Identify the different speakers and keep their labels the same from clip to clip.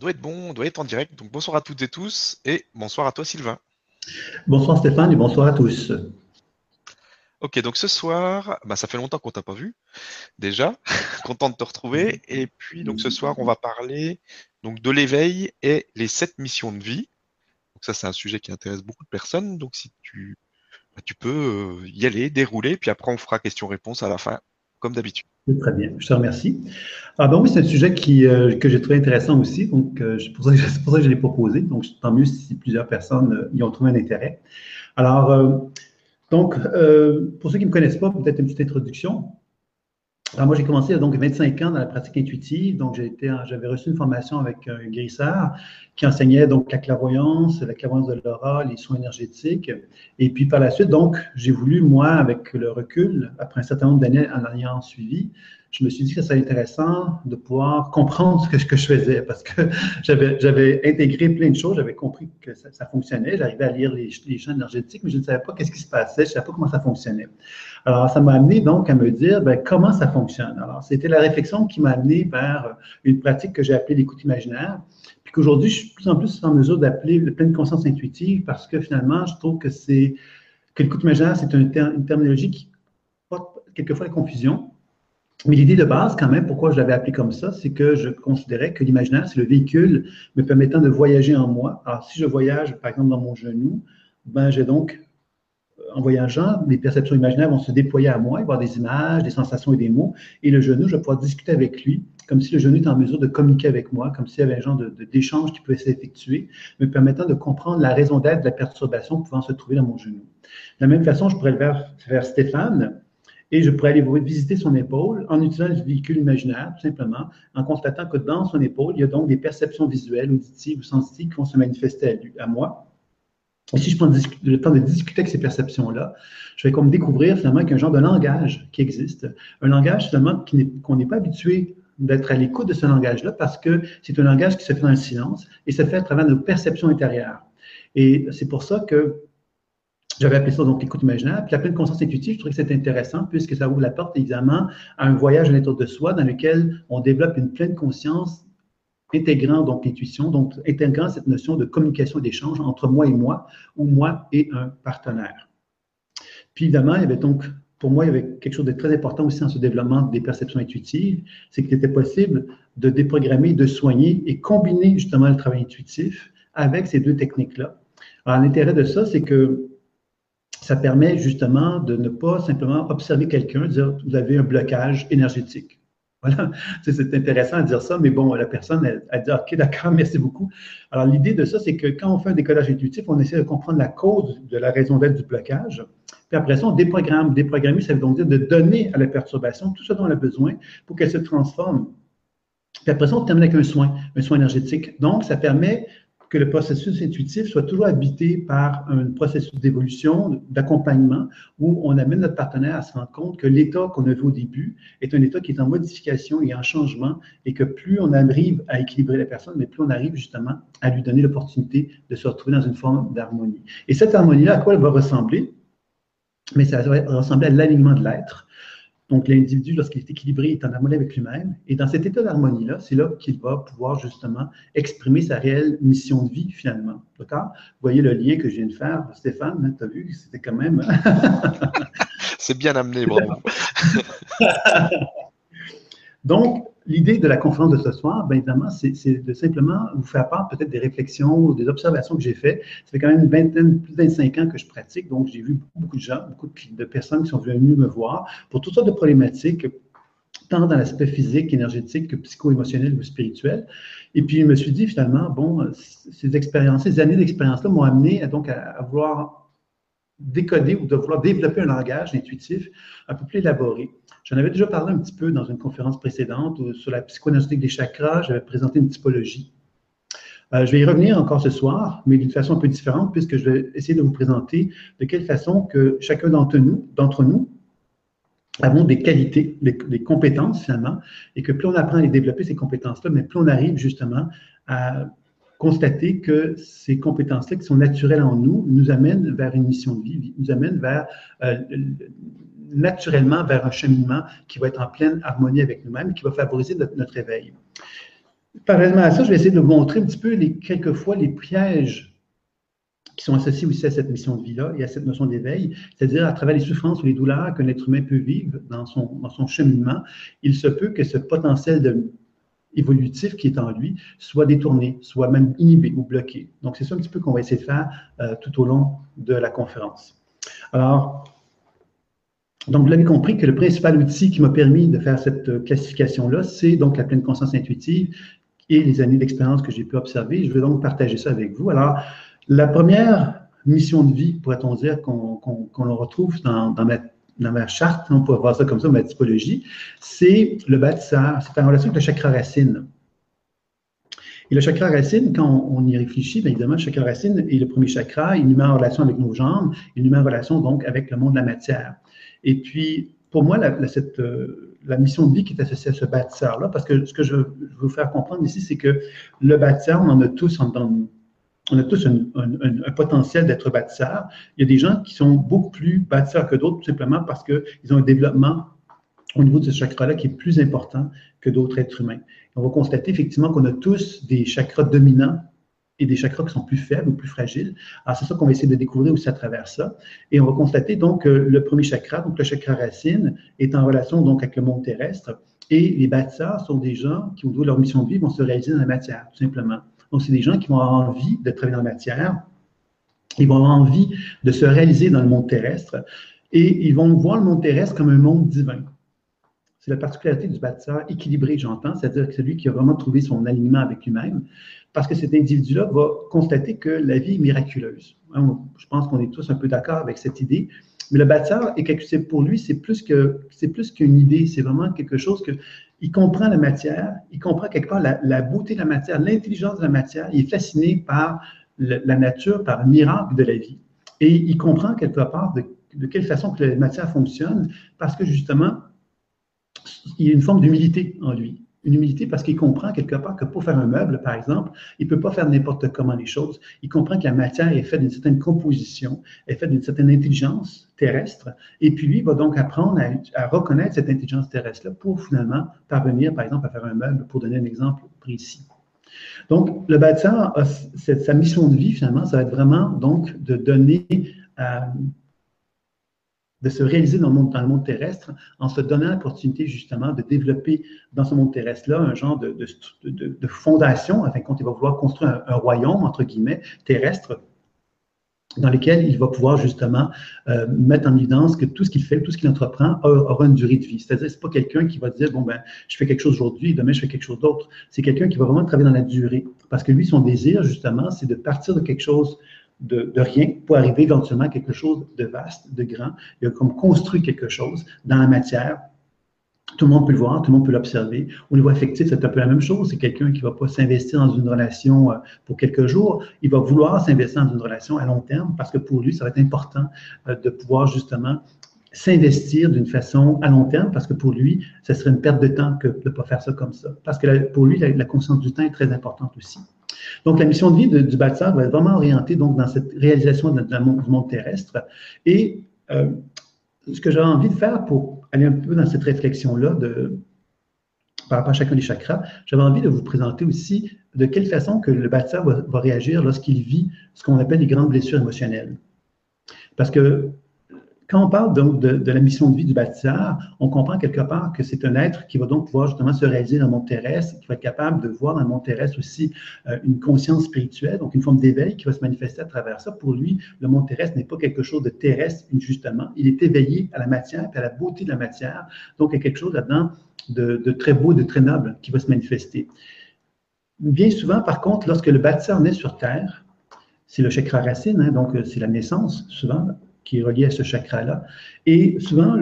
Speaker 1: doit être bon, on doit être en direct. Donc bonsoir à toutes et tous et bonsoir à toi Sylvain.
Speaker 2: Bonsoir Stéphane et bonsoir à tous.
Speaker 1: Ok, donc ce soir, bah, ça fait longtemps qu'on t'a pas vu, déjà, content de te retrouver. Et puis donc ce soir, on va parler donc de l'éveil et les sept missions de vie. Donc ça, c'est un sujet qui intéresse beaucoup de personnes. Donc si tu, bah, tu peux euh, y aller, dérouler, puis après on fera question-réponse à la fin, comme d'habitude.
Speaker 2: Très bien, je te remercie. Ben oui, c'est un sujet qui, euh, que j'ai trouvé intéressant aussi, donc euh, c'est pour, ça que je l'ai proposé. Donc tant mieux si plusieurs personnes y ont trouvé un intérêt. Alors, donc, euh, pour ceux qui ne me connaissent pas, peut-être une petite introduction. Alors moi, j'ai commencé donc 25 ans dans la pratique intuitive. Donc, j'avais reçu une formation avec un guérisseur qui enseignait donc la clairvoyance, la clairvoyance de l'aura, les soins énergétiques. Et puis par la suite, donc, j'ai voulu, moi, avec le recul, après un certain nombre d'années en ayant suivi, je me suis dit que serait intéressant de pouvoir comprendre ce que, je faisais parce que j'avais intégré plein de choses, j'avais compris que ça, fonctionnait, j'arrivais à lire les, champs énergétiques, mais je ne savais pas qu'est-ce qui se passait, je ne savais pas comment ça fonctionnait. Alors, ça m'a amené donc à me dire ben, comment ça fonctionne? Alors, c'était la réflexion qui m'a amené vers une pratique que j'ai appelée l'écoute imaginaire, puis qu'aujourd'hui, je suis plus en plus en mesure d'appeler le pleine conscience intuitive parce que finalement, je trouve que c'est que l'écoute imaginaire, c'est une, une terminologie qui porte quelquefois la confusion. Mais l'idée de base, quand même, pourquoi je l'avais appelé comme ça, c'est que je considérais que l'imaginaire, c'est le véhicule me permettant de voyager en moi. Alors, si je voyage, par exemple, dans mon genou, ben, j'ai donc, euh, en voyageant, mes perceptions imaginaires vont se déployer à moi, avoir des images, des sensations et des mots. Et le genou, je vais pouvoir discuter avec lui, comme si le genou était en mesure de communiquer avec moi, comme s'il y avait un genre d'échange qui pouvait s'effectuer, me permettant de comprendre la raison d'être de la perturbation pouvant se trouver dans mon genou. De la même façon, je pourrais le faire vers Stéphane, et je pourrais aller visiter son épaule en utilisant le véhicule imaginaire, tout simplement, en constatant que dans son épaule, il y a donc des perceptions visuelles, auditives ou sensitives qui vont se manifester à, moi. Et si je prends le temps de discuter avec ces perceptions-là, je vais comme découvrir finalement qu'il y a un genre de langage qui existe, un langage finalement qu'on n'est pas habitué d'être à l'écoute de ce langage-là parce que c'est un langage qui se fait dans le silence et se fait à travers nos perceptions intérieures. Et c'est pour ça que j'avais appelé ça donc l'écoute imaginaire. Puis la pleine conscience intuitive, je trouvais que c'était intéressant puisque ça ouvre la porte évidemment à un voyage à l'intérieur de soi dans lequel on développe une pleine conscience intégrant donc l'intuition, donc intégrant cette notion de communication et d'échange entre moi et moi ou moi et un partenaire. Puis évidemment, il y avait donc, pour moi, il y avait quelque chose de très important aussi dans ce développement des perceptions intuitives, c'est qu'il était possible de déprogrammer, de soigner et combiner justement le travail intuitif avec ces deux techniques-là. Alors l'intérêt de ça, c'est que ça permet justement de ne pas simplement observer quelqu'un, dire vous avez un blocage énergétique. Voilà, c'est intéressant de dire ça, mais bon, la personne, elle, dit OK, d'accord, merci beaucoup. Alors, l'idée de ça, c'est que quand on fait un décollage intuitif, on essaie de comprendre la cause de la raison d'être du blocage. Puis après on déprogramme. Déprogrammer, ça veut donc dire de donner à la perturbation tout ce dont elle a besoin pour qu'elle se transforme. Puis après ça, on termine avec un soin, un soin énergétique. Donc, ça permet que le processus intuitif soit toujours habité par un processus d'évolution, d'accompagnement, où on amène notre partenaire à se rendre compte que l'état qu'on a vu au début est un état qui est en modification et en changement, et que plus on arrive à équilibrer la personne, mais plus on arrive justement à lui donner l'opportunité de se retrouver dans une forme d'harmonie. Et cette harmonie-là, à quoi elle va ressembler? Mais ça va ressembler à l'alignement de l'être. Donc, l'individu, lorsqu'il est équilibré, est en harmonie avec lui-même. Et dans cet état d'harmonie-là, c'est là, qu'il va pouvoir justement exprimer sa réelle mission de vie, finalement. D'accord? Vous voyez le lien que je viens de faire, Stéphane, hein, tu as vu, c'était quand même.
Speaker 1: c'est bien amené, bravo.
Speaker 2: Donc, l'idée de la conférence de ce soir, bien évidemment, c'est de simplement vous faire part peut-être des réflexions ou des observations que j'ai faites. Ça fait quand même une vingtaine, plus de 25 ans que je pratique, donc j'ai vu beaucoup de gens, beaucoup de personnes qui sont venues me voir pour toutes sortes de problématiques, tant dans l'aspect physique, énergétique que psycho-émotionnel ou spirituel. Et puis, je me suis dit finalement, bon, ces expériences, ces années d'expérience-là m'ont amené donc à vouloir décoder ou de vouloir développer un langage intuitif un peu plus élaboré. J'en avais déjà parlé un petit peu dans une conférence précédente sur la psychoanalytique des chakras. J'avais présenté une typologie. Euh, je vais y revenir encore ce soir, mais d'une façon un peu différente, puisque je vais essayer de vous présenter de quelle façon que chacun d'entre nous, avons des qualités, des, compétences finalement, et que plus on apprend à développer, ces compétences-là, mais plus on arrive justement à constater que ces compétences-là qui sont naturelles en nous nous amènent vers une mission de vie, nous amènent vers euh, naturellement vers un cheminement qui va être en pleine harmonie avec nous-mêmes, qui va favoriser notre, éveil. parallèlement à ça, je vais essayer de vous montrer un petit peu les, quelquefois les pièges qui sont associés aussi à cette mission de vie-là et à cette notion d'éveil, c'est-à-dire à travers les souffrances ou les douleurs qu'un être humain peut vivre dans son, dans son cheminement, il se peut que ce potentiel évolutif qui est en lui soit détourné, soit même inhibé ou bloqué. Donc, c'est ça un petit peu qu'on va essayer de faire euh, tout au long de la conférence. Alors, donc, vous l'avez compris que le principal outil qui m'a permis de faire cette euh, classification-là, c'est donc la pleine conscience intuitive et les années d'expérience que j'ai pu observer. Je vais donc partager ça avec vous. Alors, la première mission de vie, pourrait-on dire, qu'on retrouve dans, ma, charte, on pourrait voir ça comme ça, ma typologie, c'est le bâtisseur. C'est en relation avec le chakra racine. Et le chakra racine, quand on, y réfléchit, bien évidemment, le chakra racine est le premier chakra, il nous met en relation avec nos jambes, il nous met en relation donc avec le monde de la matière. Et puis, pour moi, euh, la mission de vie qui est associée à ce bâtisseur-là, parce que ce que je, veux vous faire comprendre ici, c'est que le bâtisseur, on en a tous en, on a tous un, un, potentiel d'être bâtisseur. Il y a des gens qui sont beaucoup plus bâtisseurs que d'autres, tout simplement parce qu'ils ont un développement au niveau de ce chakra-là qui est plus important que d'autres êtres humains. On va constater effectivement qu'on a tous des chakras dominants et des chakras qui sont plus faibles ou plus fragiles. Alors, c'est ça qu'on va essayer de découvrir aussi à travers ça. Et on va constater donc que le premier chakra, donc le chakra racine, est en relation donc avec le monde terrestre. Et les bâtisseurs sont des gens qui, au niveau de leur mission de vie, vont se réaliser dans la matière, tout simplement. Donc, c'est des gens qui vont avoir envie de travailler dans la matière. Ils vont avoir envie de se réaliser dans le monde terrestre. Et ils vont voir le monde terrestre comme un monde divin. C'est la particularité du bâtisseur équilibré, j'entends, c'est-à-dire que celui qui a vraiment trouvé son alignement avec lui-même parce que cet individu-là va constater que la vie est miraculeuse. Hein, je pense qu'on est tous un peu d'accord avec cette idée. Mais le bâtisseur, pour lui, c'est plus que c'est qu'une idée, c'est vraiment quelque chose que il comprend la matière, il comprend quelque part la, beauté de la matière, l'intelligence de la matière, il est fasciné par la nature, par le miracle de la vie. Et il comprend quelque part de, de quelle façon que la matière fonctionne, parce que justement, il y a une forme d'humilité en lui une humilité parce qu'il comprend quelque part que pour faire un meuble, par exemple, il ne peut pas faire n'importe comment les choses. Il comprend que la matière est faite d'une certaine composition, est faite d'une certaine intelligence terrestre, et puis lui va donc apprendre à, reconnaître cette intelligence terrestre-là pour finalement parvenir, par exemple, à faire un meuble, pour donner un exemple précis. Donc, le bâtisseur, sa mission de vie, finalement, ça va être vraiment donc de donner euh, de se réaliser dans le, monde, terrestre en se donnant l'opportunité justement de développer dans ce monde terrestre-là un genre de, de, de, fondation, afin va vouloir construire un, royaume, entre guillemets, terrestre, dans lequel il va pouvoir justement euh, mettre en évidence que tout ce qu'il fait, tout ce qu'il entreprend aura une durée de vie. C'est-à-dire, c'est pas quelqu'un qui va dire, bon, ben, je fais quelque chose aujourd'hui, demain, je fais quelque chose d'autre. C'est quelqu'un qui va vraiment travailler dans la durée. Parce que lui, son désir, justement, c'est de partir de quelque chose de, rien pour arriver éventuellement à quelque chose de vaste, de grand. Il a comme construit quelque chose dans la matière. Tout le monde peut le voir, tout le monde peut l'observer. Au niveau affectif, c'est un peu la même chose. C'est quelqu'un qui ne va pas s'investir dans une relation euh, pour quelques jours. Il va vouloir s'investir dans une relation à long terme parce que pour lui, ça va être important euh, de pouvoir justement s'investir d'une façon à long terme parce que pour lui, ça serait une perte de temps de ne pas faire ça comme ça. Parce que pour lui, la conscience du temps est très importante aussi. Donc, la mission de vie du bâtisseur va être vraiment orientée donc, dans cette réalisation de, du monde terrestre. Et euh, ce que j'ai envie de faire pour aller un peu dans cette réflexion-là de, par rapport à chacun des chakras, j'avais envie de vous présenter aussi de quelle façon que le bâtisseur va, va réagir lorsqu'il vit ce qu'on appelle les grandes blessures émotionnelles. Parce que quand on parle donc de, la mission de vie du bâtisseur, on comprend quelque part que c'est un être qui va donc pouvoir justement se réaliser dans le monde terrestre, qui va être capable de voir dans le monde terrestre aussi euh, une conscience spirituelle, donc une forme d'éveil qui va se manifester à travers ça. Pour lui, le monde terrestre n'est pas quelque chose de terrestre, justement. Il est éveillé à la matière à la beauté de la matière. Donc, il y a quelque chose là-dedans de, très beau, de très noble qui va se manifester. Bien souvent, par contre, lorsque le bâtisseur naît sur Terre, c'est le chakra racine, hein, donc c'est la naissance, souvent, qui est relié à ce chakra-là. Et souvent,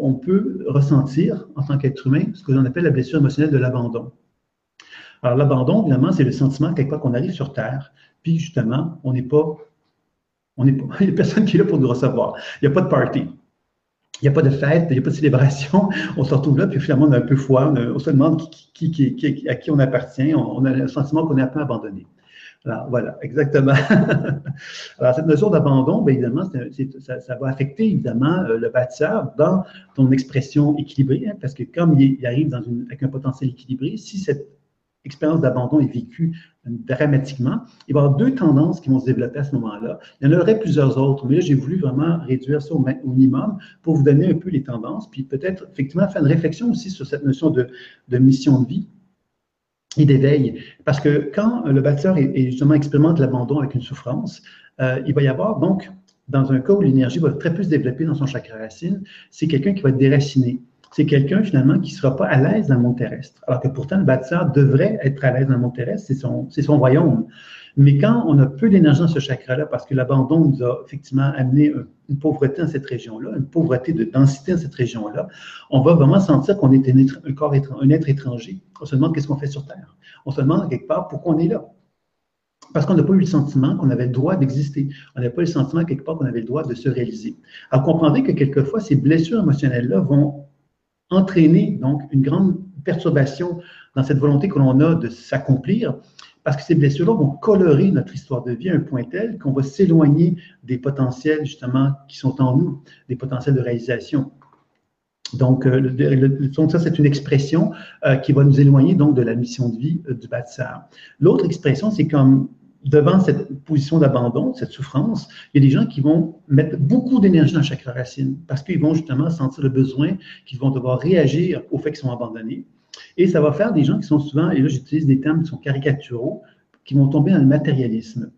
Speaker 2: on peut ressentir, en tant qu'être humain, ce que l'on appelle la blessure émotionnelle de l'abandon. Alors, l'abandon, évidemment, c'est le sentiment quelque part qu'on arrive sur Terre, puis justement, on n'est pas, on il n'y a personne qui est là pour nous recevoir. Il n'y a pas de party. Il n'y a pas de fête, il n'y a pas de célébration. On se retrouve là, puis finalement, on est un peu froid, on, se demande à qui on appartient. On a le sentiment qu'on est un peu abandonné. Alors, voilà, exactement. Alors, cette notion d'abandon, bien évidemment, ça, va affecter évidemment euh, le bâtisseur dans ton expression équilibrée, hein, parce que comme il, arrive avec un potentiel équilibré, si cette expérience d'abandon est vécue dramatiquement, il va y avoir deux tendances qui vont se développer à ce moment-là. Il y en aurait plusieurs autres, mais là, j'ai voulu vraiment réduire ça au, minimum pour vous donner un peu les tendances, puis peut-être effectivement faire une réflexion aussi sur cette notion de, mission de vie et d'éveil. Parce que quand le bâtisseur justement expérimente l'abandon avec une souffrance, euh, il va y avoir donc, dans un cas où l'énergie va très peu se développer dans son chakra racine, c'est quelqu'un qui va être déraciné c'est quelqu'un finalement qui ne sera pas à l'aise dans le monde terrestre. Alors que pourtant, le bâtisseur devrait être à l'aise dans le monde terrestre, c'est son royaume. Mais quand on a peu d'énergie dans ce chakra-là, parce que l'abandon nous a effectivement amené une pauvreté dans cette région-là, une pauvreté de densité dans cette région-là, on va vraiment sentir qu'on est un être, corps étranger. On se demande qu'est-ce qu'on fait sur Terre. On se demande quelque part pourquoi on est là. Parce qu'on n'a pas eu le sentiment qu'on avait le droit d'exister. On n'a pas eu le sentiment quelque part qu'on avait le droit de se réaliser. Alors, comprendrez que quelquefois, ces blessures émotionnelles-là vont entraîner donc une grande perturbation dans cette volonté que l'on a de s'accomplir, parce que ces blessures-là vont colorer notre histoire de vie à un point tel qu'on va s'éloigner des potentiels justement qui sont en nous, des potentiels de réalisation. Donc, euh, ça, c'est une expression euh, qui va nous éloigner donc de la mission de vie euh, du bâtisseur. L'autre expression, c'est comme devant cette position d'abandon, cette souffrance, il y a des gens qui vont mettre beaucoup d'énergie dans chaque racine parce qu'ils vont justement sentir le besoin, qu'ils vont devoir réagir au fait qu'ils sont abandonnés. Et ça va faire des gens qui sont souvent, et là j'utilise des termes qui sont caricaturaux, qui vont tomber dans le matérialisme.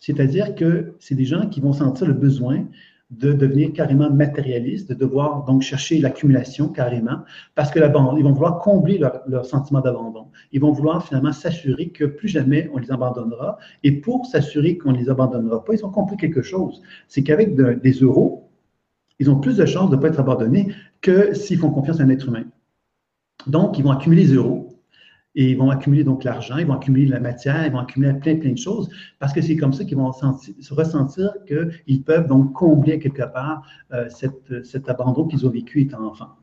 Speaker 2: C'est-à-dire que c'est des gens qui vont sentir le besoin de devenir carrément matérialiste, de devoir donc chercher l'accumulation carrément, parce que l'abandon, ils vont vouloir combler leur, sentiment d'abandon. Ils vont vouloir finalement s'assurer que plus jamais on les abandonnera. Et pour s'assurer qu'on ne les abandonnera pas, ils ont compris quelque chose. C'est qu'avec des euros, ils ont plus de chances de ne pas être abandonnés que s'ils font confiance à un être humain. Donc, ils vont accumuler euros et ils vont accumuler donc l'argent, ils vont accumuler la matière, ils vont accumuler plein, plein de choses, parce que c'est comme ça qu'ils vont se ressentir qu'ils peuvent donc combler quelque part euh, cet abandon qu'ils ont vécu étant enfants.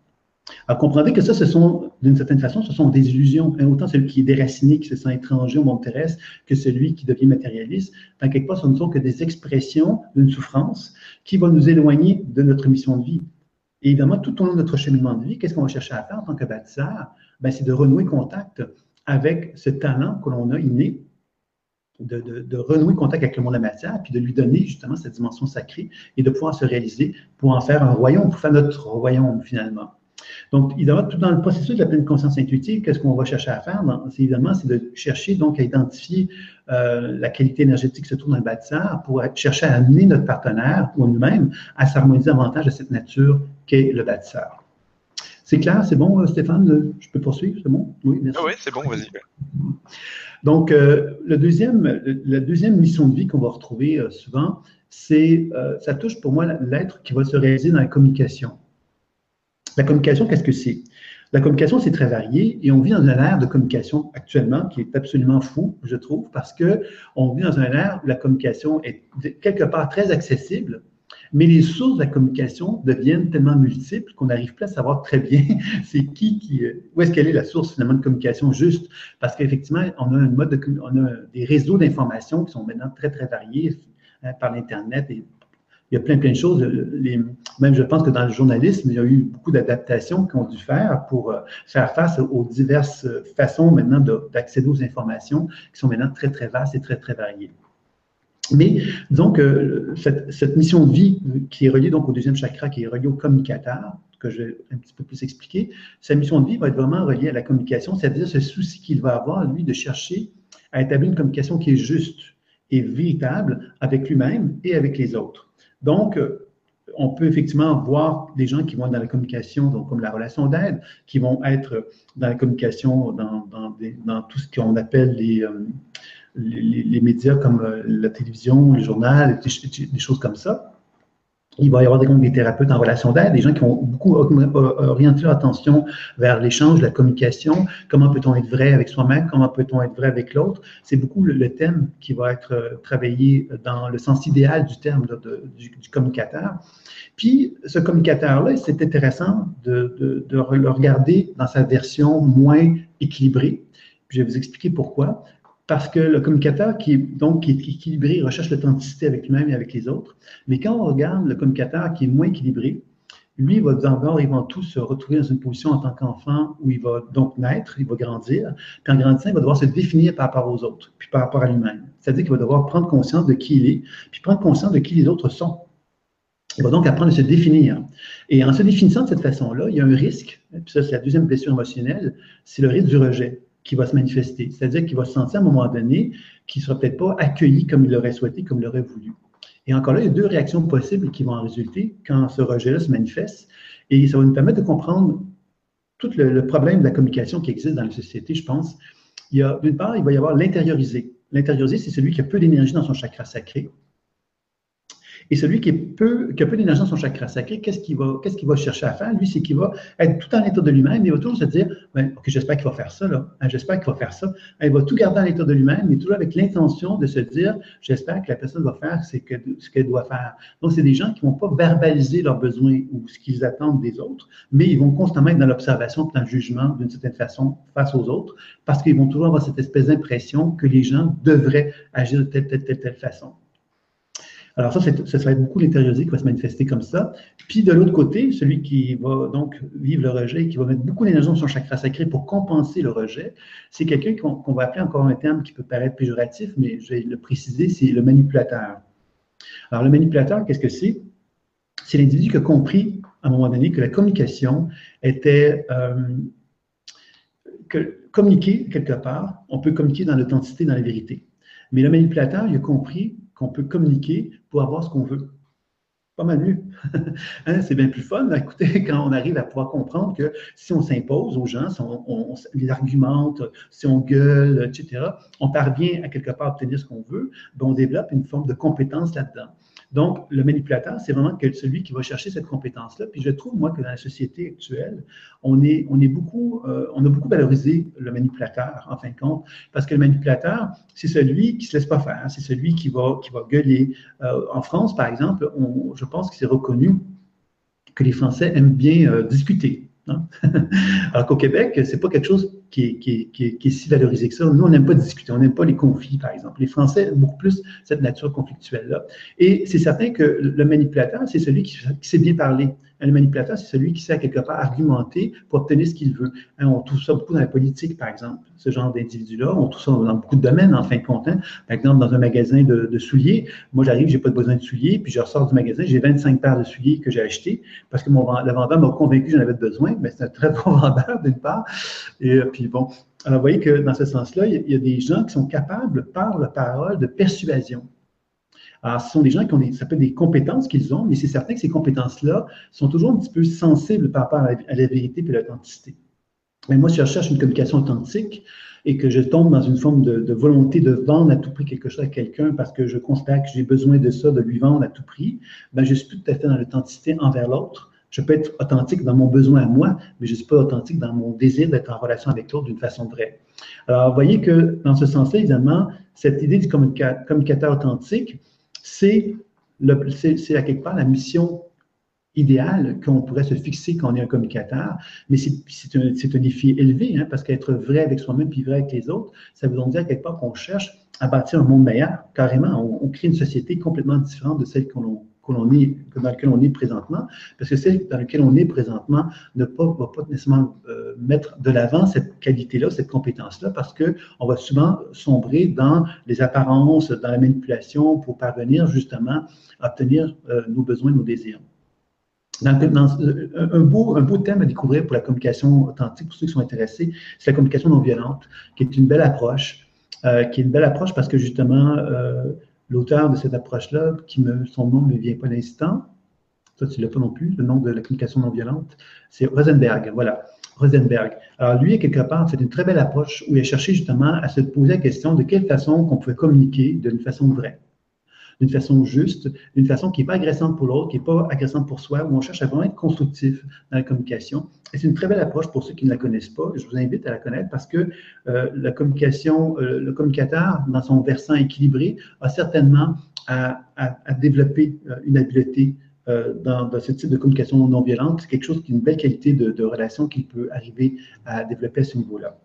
Speaker 2: Alors, comprenez que ça, ce sont, d'une certaine façon, ce sont des illusions. Hein, autant celui qui est déraciné, qui se sent étranger au monde terrestre, que celui qui devient matérialiste. Dans quelque part, ce ne sont que des expressions d'une souffrance qui va nous éloigner de notre mission de vie. Évidemment, tout au long de notre cheminement de vie, qu'est-ce qu'on va chercher à faire en tant que bâtisseur? Ben, c'est de renouer contact avec ce talent que l'on a inné, de, renouer contact avec le monde de la matière, puis de lui donner justement cette dimension sacrée et de pouvoir se réaliser pour en faire un royaume, pour faire notre royaume finalement. Donc, évidemment, tout dans le processus de la pleine conscience intuitive, qu'est-ce qu'on va chercher à faire? C'est évidemment, c'est de chercher donc à identifier euh, la qualité énergétique qui se trouve dans le bâtisseur pour chercher à amener notre partenaire ou nous-mêmes à s'harmoniser davantage à cette nature qu'est le bâtisseur. C'est clair, c'est bon, euh, Stéphane? Je peux poursuivre, c'est bon?
Speaker 1: Oui, merci. Ah oui, c'est bon, vas-y.
Speaker 2: Donc, euh, le deuxième, la deuxième mission de vie qu'on va retrouver euh, souvent, c'est, ça touche pour moi l'être qui va se réaliser dans la communication. La communication, qu'est-ce que c'est? La communication, c'est très varié et on vit dans un ère de communication actuellement qui est absolument fou, je trouve, parce que on vit dans un ère où la communication est quelque part très accessible, mais les sources de la communication deviennent tellement multiples qu'on n'arrive plus à savoir très bien c'est qui qui, où est-ce qu'elle est la source finalement de communication juste. Parce qu'effectivement, on a un mode de, on a des réseaux d'informations qui sont maintenant très, très variés hein, par l'Internet et il y a plein, plein de choses. Même, je pense que dans le journalisme, il y a eu beaucoup d'adaptations qu'on dû faire pour euh, faire face aux diverses façons maintenant d'accéder aux informations qui sont maintenant très, très vastes et très, très variées. Mais donc, cette, mission de vie qui est reliée donc au deuxième chakra, qui est reliée au communicateur, que je vais un petit peu plus expliquer, sa mission de vie va être vraiment reliée à la communication, c'est-à-dire ce souci qu'il va avoir, lui, de chercher à établir une communication qui est juste et véritable avec lui-même et avec les autres. Donc, on peut effectivement voir des gens qui vont être dans la communication, donc comme la relation d'aide, qui vont être dans la communication, dans, dans, tout ce qu'on appelle les, euh, médias comme euh, la télévision, le journal, des, choses comme ça. Il va y avoir des, thérapeutes en relation d'aide, des gens qui vont beaucoup orienter leur attention vers l'échange, la communication, comment peut-on être vrai avec soi-même, comment peut-on être vrai avec l'autre? C'est beaucoup le, thème qui va être euh, travaillé dans le sens idéal du terme du, communicateur. Puis, ce communicateur-là, c'est intéressant de, le regarder dans sa version moins équilibrée. je vais vous expliquer pourquoi parce que le communicateur qui est donc équilibré recherche l'authenticité avec lui-même et avec les autres. Mais quand on regarde le communicateur qui est moins équilibré, lui, va d'abord et avant tout se retrouver dans une position en tant qu'enfant où il va donc naître, il va grandir, puis en grandissant, il va devoir se définir par rapport aux autres, puis par rapport à lui-même. C'est-à-dire qu'il va devoir prendre conscience de qui il est, puis prendre conscience de qui les autres sont. Il va donc apprendre à se définir. Et en se définissant de cette façon-là, il y a un risque, puis ça c'est la deuxième blessure émotionnelle, c'est le risque du rejet qui va se manifester. C'est-à-dire qu'il va se sentir à un moment donné qu'il ne sera peut-être pas accueilli comme il l'aurait souhaité, comme il l'aurait voulu. Et encore là, il y a deux réactions possibles qui vont en résulter quand ce rejet-là se manifeste. Et ça va nous permettre de comprendre tout le, problème de la communication qui existe dans la société, je pense. D'une part, il va y avoir l'intériorisé. L'intériorisé, c'est celui qui a peu d'énergie dans son chakra sacré. Et celui qui, est peu, a peu d'énergie dans son chakra sacré, qu'est-ce qu'il va, qu'est-ce qu'il va chercher à faire? Lui, c'est qu'il va être tout en l'état de lui-même, il va toujours se dire, ben, OK, j'espère qu'il va faire ça, là. Hein, j'espère qu'il va faire ça. il va tout garder en l'état de lui-même, mais toujours avec l'intention de se dire, j'espère que la personne va faire ce qu'elle doit faire. Donc, c'est des gens qui ne vont pas verbaliser leurs besoins ou ce qu'ils attendent des autres, mais ils vont constamment être dans l'observation dans le jugement d'une certaine façon face aux autres, parce qu'ils vont toujours avoir cette espèce d'impression que les gens devraient agir de telle, telle, telle, telle façon. Alors ça, va être beaucoup l'intériorité qui va se manifester comme ça. Puis de l'autre côté, celui qui va donc vivre le rejet, qui va mettre beaucoup d'énergie dans son chakra sacré pour compenser le rejet, c'est quelqu'un qu'on va appeler encore un terme qui peut paraître péjoratif, mais je vais le préciser, c'est le manipulateur. Alors le manipulateur, qu'est-ce que c'est? C'est l'individu qui a compris à un moment donné que la communication était... Euh, que communiquer quelque part, on peut communiquer dans l'authenticité, dans la vérité. Mais le manipulateur, il a compris qu'on peut communiquer pour avoir ce qu'on veut. Pas mal mieux. Hein, c'est bien plus fun, écoutez, quand on arrive à pouvoir comprendre que si on s'impose aux gens, si on, les argumente, si on gueule, etc., on parvient à quelque part à obtenir ce qu'on veut, ben on développe une forme de compétence là-dedans. Donc, le manipulateur, c'est vraiment celui qui va chercher cette compétence-là. Puis je trouve, moi, que dans la société actuelle, on, est, beaucoup, euh, a beaucoup valorisé le manipulateur, en fin de compte, parce que le manipulateur, c'est celui qui ne se laisse pas faire, c'est celui qui va, qui va gueuler. Euh, en France, par exemple, je pense que c'est reconnu que les Français aiment bien euh, discuter. Hein. Alors qu'au Québec, c'est pas quelque chose qui est, qui, qui est, si valorisé que ça. Nous, on n'aime pas discuter, on n'aime pas les conflits, par exemple. Les Français beaucoup plus cette nature conflictuelle-là. Et c'est certain que le manipulateur, c'est celui qui sait bien parler. Le manipulateur, c'est celui qui sait à quelque part argumenter pour obtenir ce qu'il veut. Hein, on trouve ça beaucoup dans la politique, par exemple, ce genre d'individu-là. On trouve ça dans beaucoup de domaines, en fin de compte. Hein. Par exemple, dans un magasin de, souliers, moi, j'arrive, j'ai pas besoin de souliers, puis je ressors du magasin, j'ai 25 paires de souliers que j'ai achetés parce que mon, le vendeur m'a convaincu que j'en avais besoin. Mais c'est un très bon vendeur, d'une part. Et euh, puis bon, alors vous voyez que dans ce sens-là, il y a des gens qui sont capables, par la parole, de persuasion. Alors, ce sont des gens qui ont des, ça peut être des compétences qu'ils ont, mais c'est certain que ces compétences-là sont toujours un petit peu sensibles par rapport à la, vérité et l'authenticité. Mais moi, si je recherche une communication authentique et que je tombe dans une forme de, volonté de vendre à tout prix quelque chose à quelqu'un parce que je constate que j'ai besoin de ça, de lui vendre à tout prix, ben, je suis tout à fait dans l'authenticité envers l'autre. Je peux être authentique dans mon besoin à moi, mais je ne suis pas authentique dans mon désir d'être en relation avec l'autre d'une façon vraie. Alors, vous voyez que dans ce sens-là, évidemment, cette idée du communicateur authentique, c'est à quelque part la mission idéale qu'on pourrait se fixer quand on est un communicateur, mais c'est un, défi élevé, hein, parce qu'être vrai avec soi-même puis vrai avec les autres, ça veut donc dire à quelque part qu'on cherche à bâtir un monde meilleur, carrément. On, crée une société complètement différente de celle qu'on est, dans laquelle on est présentement, parce que celle dans laquelle on est présentement ne va pas nécessairement euh, mettre de l'avant cette qualité-là, cette compétence-là, parce qu'on va souvent sombrer dans les apparences, dans la manipulation pour parvenir justement à obtenir euh, nos besoins, nos désirs. Dans, euh, un, beau, un beau thème à découvrir pour la communication authentique, pour ceux qui sont intéressés, c'est la communication non violente, qui est une belle approche, qui est une belle approche parce que justement, l'auteur de cette approche-là, qui me, son nom ne me vient pas l'instant, toi tu ne l'as pas non plus, le nom de la communication non violente, c'est Rosenberg, voilà, Rosenberg. Alors lui, quelque part, c'est une très belle approche où il a cherché justement à se poser la question de quelle façon qu'on pouvait communiquer d'une façon vraie d'une façon juste, d'une façon qui n'est pas agressante pour l'autre, qui n'est pas agressante pour soi, où on cherche à vraiment être constructif dans la communication. Et c'est une très belle approche pour ceux qui ne la connaissent pas. Je vous invite à la connaître parce que euh, la communication, euh, le communicateur, dans son versant équilibré, a certainement à, développer euh, une habileté dans, ce type de communication non violente. C'est quelque chose qui est une belle qualité de, de relation qu'il peut arriver à développer à ce niveau-là.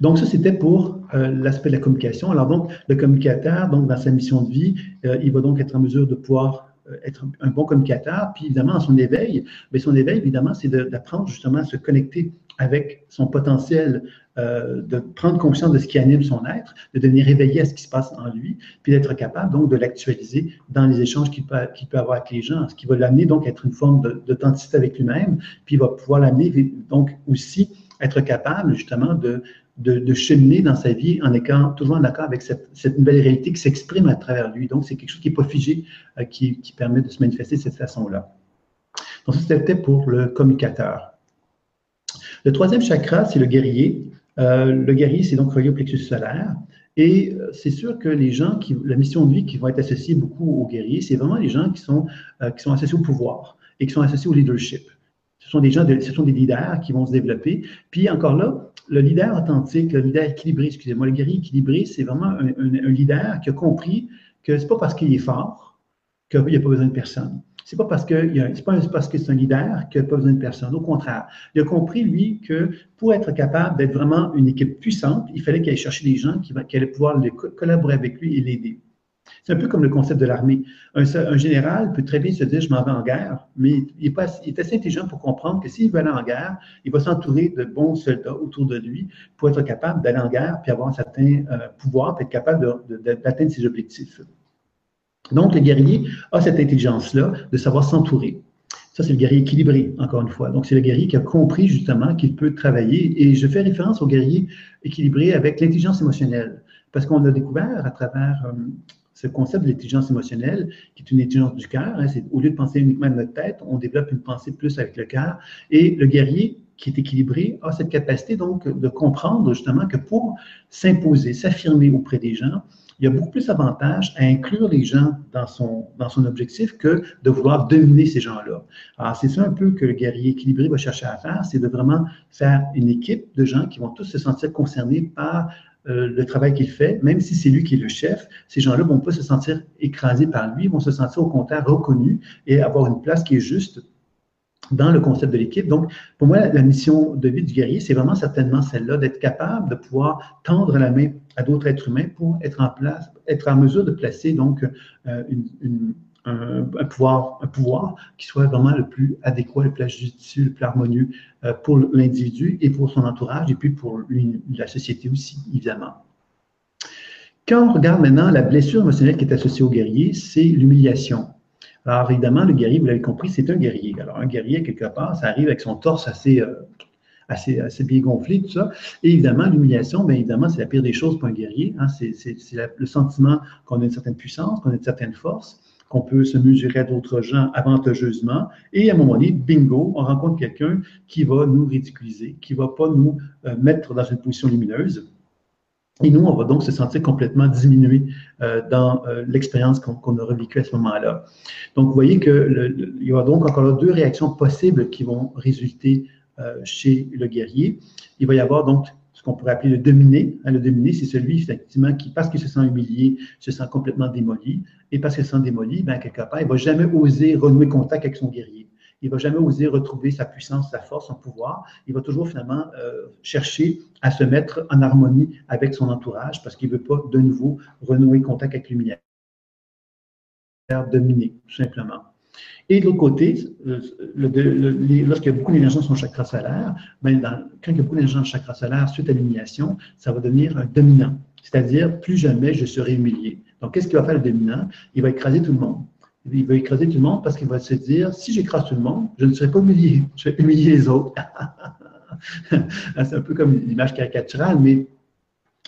Speaker 2: Donc, ça, c'était pour euh, l'aspect de la communication. Alors, donc, le communicateur, donc, dans sa mission de vie, euh, il va donc être en mesure de pouvoir être un bon communicateur. Puis évidemment, son éveil, mais son éveil, évidemment, c'est d'apprendre justement à se connecter avec son potentiel, euh, de prendre conscience de ce qui anime son être, de devenir éveillé à ce qui se passe en lui, puis d'être capable donc de l'actualiser dans les échanges qu'il peut, peut, avoir avec les gens, ce qui va l'amener donc à être une forme d'authenticité avec lui-même, puis il va pouvoir l'amener donc aussi être capable justement de, de, cheminer dans sa vie en étant toujours en accord avec cette, nouvelle réalité qui s'exprime à travers lui. Donc, c'est quelque chose qui n'est pas figé, euh, qui, permet de se manifester de cette façon-là. Donc, c'était pour le communicateur. Le troisième chakra, c'est le guerrier. Euh, le guerrier, c'est donc relié au plexus solaire. Et euh, c'est sûr que les gens qui, la mission de vie qui vont être associés beaucoup au guerrier, c'est vraiment les gens qui sont, qui sont associés au pouvoir et qui sont associés au leadership. Ce sont des gens, sont des leaders qui vont se développer. Puis encore là, le leader authentique, le leader équilibré, excusez-moi, le guerrier équilibré, c'est vraiment un, leader qui a compris que c'est pas parce qu'il est fort qu'il n'y a pas besoin de personne. C'est pas parce que c'est pas parce que c'est un leader qu'il n'y a pas besoin de personne. Au contraire, il a compris lui que pour être capable d'être vraiment une équipe puissante, il fallait qu'il aille chercher des gens qui, qui allaient pouvoir collaborer avec lui et l'aider. C'est un peu comme le concept de l'armée. Un, général peut très bien se dire je m'en vais en guerre, mais il est, assez intelligent pour comprendre que s'il veut aller en guerre, il va s'entourer de bons soldats autour de lui pour être capable d'aller en guerre puis avoir un certain euh, pouvoir, puis être capable d'atteindre ses objectifs. Donc, le guerrier a cette intelligence-là de savoir s'entourer. Ça, c'est le guerrier équilibré, encore une fois. Donc, c'est le guerrier qui a compris justement qu'il peut travailler. Et je fais référence au guerrier équilibré avec l'intelligence émotionnelle. Parce qu'on a découvert à travers euh, ce concept de l'intelligence émotionnelle, qui est une intelligence du cœur. Hein, au lieu de penser uniquement à notre tête, on développe une pensée plus avec le cœur. Et le guerrier qui est équilibré a cette capacité donc de comprendre justement que pour s'imposer, s'affirmer auprès des gens, il y a beaucoup plus d'avantages à inclure les gens dans son, dans son objectif que de vouloir dominer ces gens-là. Alors, c'est ça un peu que le guerrier équilibré va chercher à faire, c'est de vraiment faire une équipe de gens qui vont tous se sentir concernés par euh, le travail qu'il fait, même si c'est lui qui est le chef, ces gens-là vont pas se sentir écrasés par lui, vont se sentir au contraire reconnus et avoir une place qui est juste dans le concept de l'équipe. Donc, pour moi, la mission de vie du guerrier, c'est vraiment certainement celle-là, d'être capable de pouvoir tendre la main à d'autres êtres humains pour être en place, être en mesure de placer donc euh, une un, pouvoir, un pouvoir qui soit vraiment le plus adéquat, le plus judicieux, le plus harmonieux euh, pour l'individu et pour son entourage et puis pour la société aussi, évidemment. Quand on regarde maintenant la blessure émotionnelle qui est associée au guerrier, c'est l'humiliation. Alors évidemment, le guerrier, vous l'avez compris, c'est un guerrier. Alors un guerrier, quelque part, ça arrive avec son torse assez, euh, assez, assez bien gonflé, tout ça. Et évidemment, l'humiliation, bien évidemment, c'est la pire des choses pour un guerrier. Hein. C'est le sentiment qu'on a une certaine puissance, qu'on a une certaine force qu'on peut se mesurer à d'autres gens avantageusement. Et à un moment donné, bingo, on rencontre quelqu'un qui va nous ridiculiser, qui ne va pas nous euh, mettre dans une position lumineuse. Et nous, on va donc se sentir complètement diminué euh, dans euh, l'expérience qu'on aura vécue à ce moment-là. Donc, vous voyez qu'il y aura donc encore deux réactions possibles qui vont résulter chez le guerrier. Il va y avoir donc ce qu'on pourrait appeler le dominé. Hein, le dominé, c'est celui, effectivement, qui, parce qu'il se sent humilié, se sent complètement démoli. Et parce qu'il se sent démoli, ben, quelque part, il ne va jamais oser renouer contact avec son guerrier. Il ne va jamais oser retrouver sa puissance, sa force, son pouvoir. Il va toujours finalement euh, chercher à se mettre en harmonie avec son entourage parce qu'il ne veut pas de nouveau renouer contact avec lumière. Dominer, tout simplement. Et de l'autre côté, lorsqu'il y a beaucoup d'énergie dans son chakra solaire, ben quand il y a beaucoup d'énergie dans le chakra solaire suite à l'élimination, ça va devenir un dominant. C'est-à-dire, plus jamais je serai humilié. Donc, qu'est-ce qu'il va faire le dominant? Il va écraser tout le monde. Il va écraser tout le monde parce qu'il va se dire, si j'écrase tout le monde, je ne serai pas humilié. Je vais humilier les autres. C'est un peu comme l'image caricaturale, mais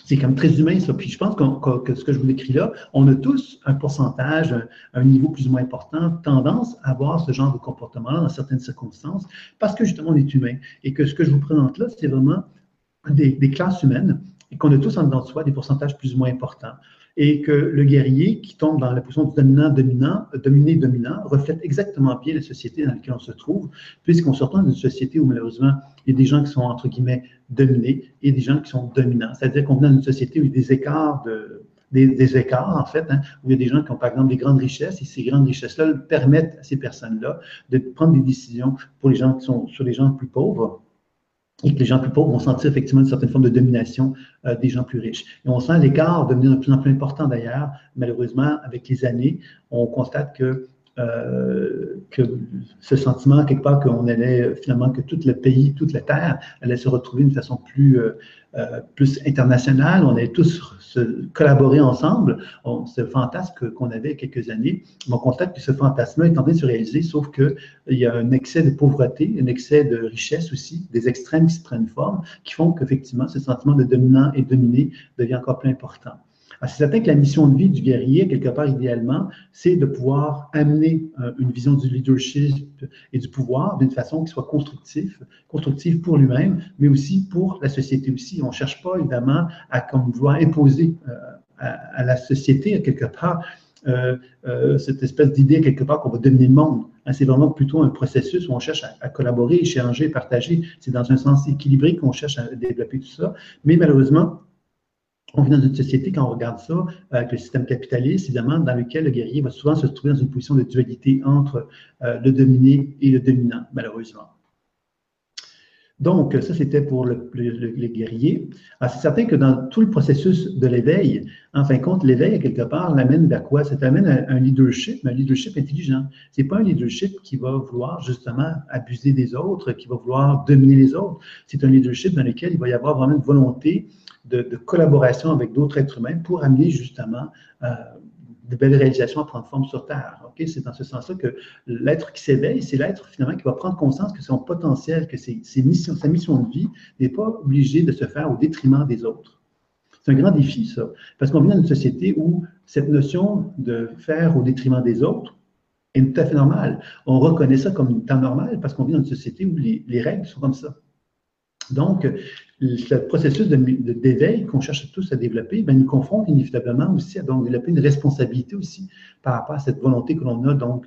Speaker 2: c'est comme très humain, ça. Puis je pense que ce que je vous décris là, on a tous un pourcentage, un, niveau plus ou moins important, tendance à avoir ce genre de comportement-là dans certaines circonstances, parce que justement, on est humain. Et que ce que je vous présente là, c'est vraiment des, des, classes humaines et qu'on a tous en dedans de soi des pourcentages plus ou moins importants et que le guerrier qui tombe dans la position du dominant-dominant, dominé-dominant, reflète exactement bien la société dans laquelle on se trouve, puisqu'on se retrouve dans une société où malheureusement, il y a des gens qui sont, entre guillemets, dominés et des gens qui sont dominants. C'est-à-dire qu'on vient dans une société où il y a des écarts de, des, écarts, en fait, hein, où il y a des gens qui ont, par exemple, des grandes richesses, et ces grandes richesses-là permettent à ces personnes-là de prendre des décisions pour les gens qui sont sur les gens plus pauvres, et que les gens plus pauvres vont sentir effectivement une certaine forme de domination euh, des gens plus riches. Et on sent l'écart devenir de plus en plus important d'ailleurs. Malheureusement, avec les années, on constate que euh, que ce sentiment, quelque part, qu'on allait finalement, que tout le pays, toute la Terre allait se retrouver d'une façon plus, euh, euh, plus internationale. On allait tous se collaborer ensemble. ce fantasme qu'on avait quelques années, on constate que ce fantasme est en train de se réaliser, sauf qu'il y a un excès de pauvreté, un excès de richesse aussi, des extrêmes qui se prennent forme, qui font qu'effectivement, ce sentiment de dominant et dominé devient encore plus important. C'est certain que la mission de vie du guerrier, quelque part idéalement, c'est de pouvoir amener euh, une vision du leadership et du pouvoir d'une façon qui soit constructive, constructive pour lui-même, mais aussi pour la société aussi. On ne cherche pas évidemment à comme vouloir imposer euh, à, la société quelque part euh, cette espèce d'idée quelque part qu'on va dominer le monde. Hein, c'est vraiment plutôt un processus où on cherche à collaborer, échanger, partager. C'est dans un sens équilibré qu'on cherche à développer tout ça. Mais malheureusement, on vit dans une société, quand on regarde ça, avec le système capitaliste, évidemment, dans lequel le guerrier va souvent se trouver dans une position de dualité entre euh, le dominé et le dominant, malheureusement. Donc, ça, c'était pour le, guerrier. c'est certain que dans tout le processus de l'éveil, en fin de compte, l'éveil, quelque part, l'amène vers quoi? Ça t'amène à un leadership, un leadership intelligent. C'est pas un leadership qui va vouloir justement abuser des autres, qui va vouloir dominer les autres. C'est un leadership dans lequel il va y avoir vraiment une volonté de, collaboration avec d'autres êtres humains pour amener justement euh, de belles réalisations à prendre forme sur Terre. C'est dans ce sens-là que l'être qui s'éveille, c'est l'être finalement qui va prendre conscience que son potentiel, que ses, missions, sa mission de vie n'est pas obligée de se faire au détriment des autres. C'est un grand défi, ça. Parce qu'on vit dans une société où cette notion de faire au détriment des autres est tout à fait normale. On reconnaît ça comme une temps normal parce qu'on vit dans une société où les règles sont comme ça. Donc, ce processus d'éveil qu'on cherche tous à développer, ben, nous confronte inévitablement aussi à développer une responsabilité aussi par rapport à cette volonté que l'on a donc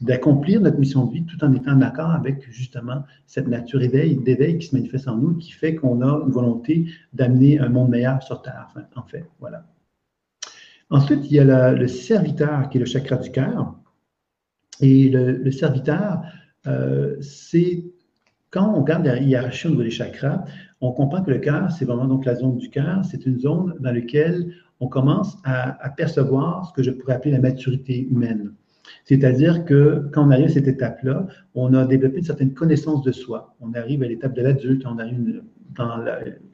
Speaker 2: d'accomplir notre mission de vie tout en étant d'accord avec justement cette nature d'éveil qui se manifeste en nous, qui fait qu'on a une volonté d'amener un monde meilleur sur Terre, en fait. Voilà. Ensuite, il y a le serviteur qui est le chakra du cœur. Et le, serviteur, euh, c'est quand on regarde la hiérarchie au niveau des chakras, on comprend que le cœur, c'est vraiment donc la zone du cœur, c'est une zone dans laquelle on commence à, percevoir ce que je pourrais appeler la maturité humaine. C'est-à-dire que quand on arrive à cette étape-là, on a développé une certaine connaissance de soi. On arrive à l'étape de l'adulte, quand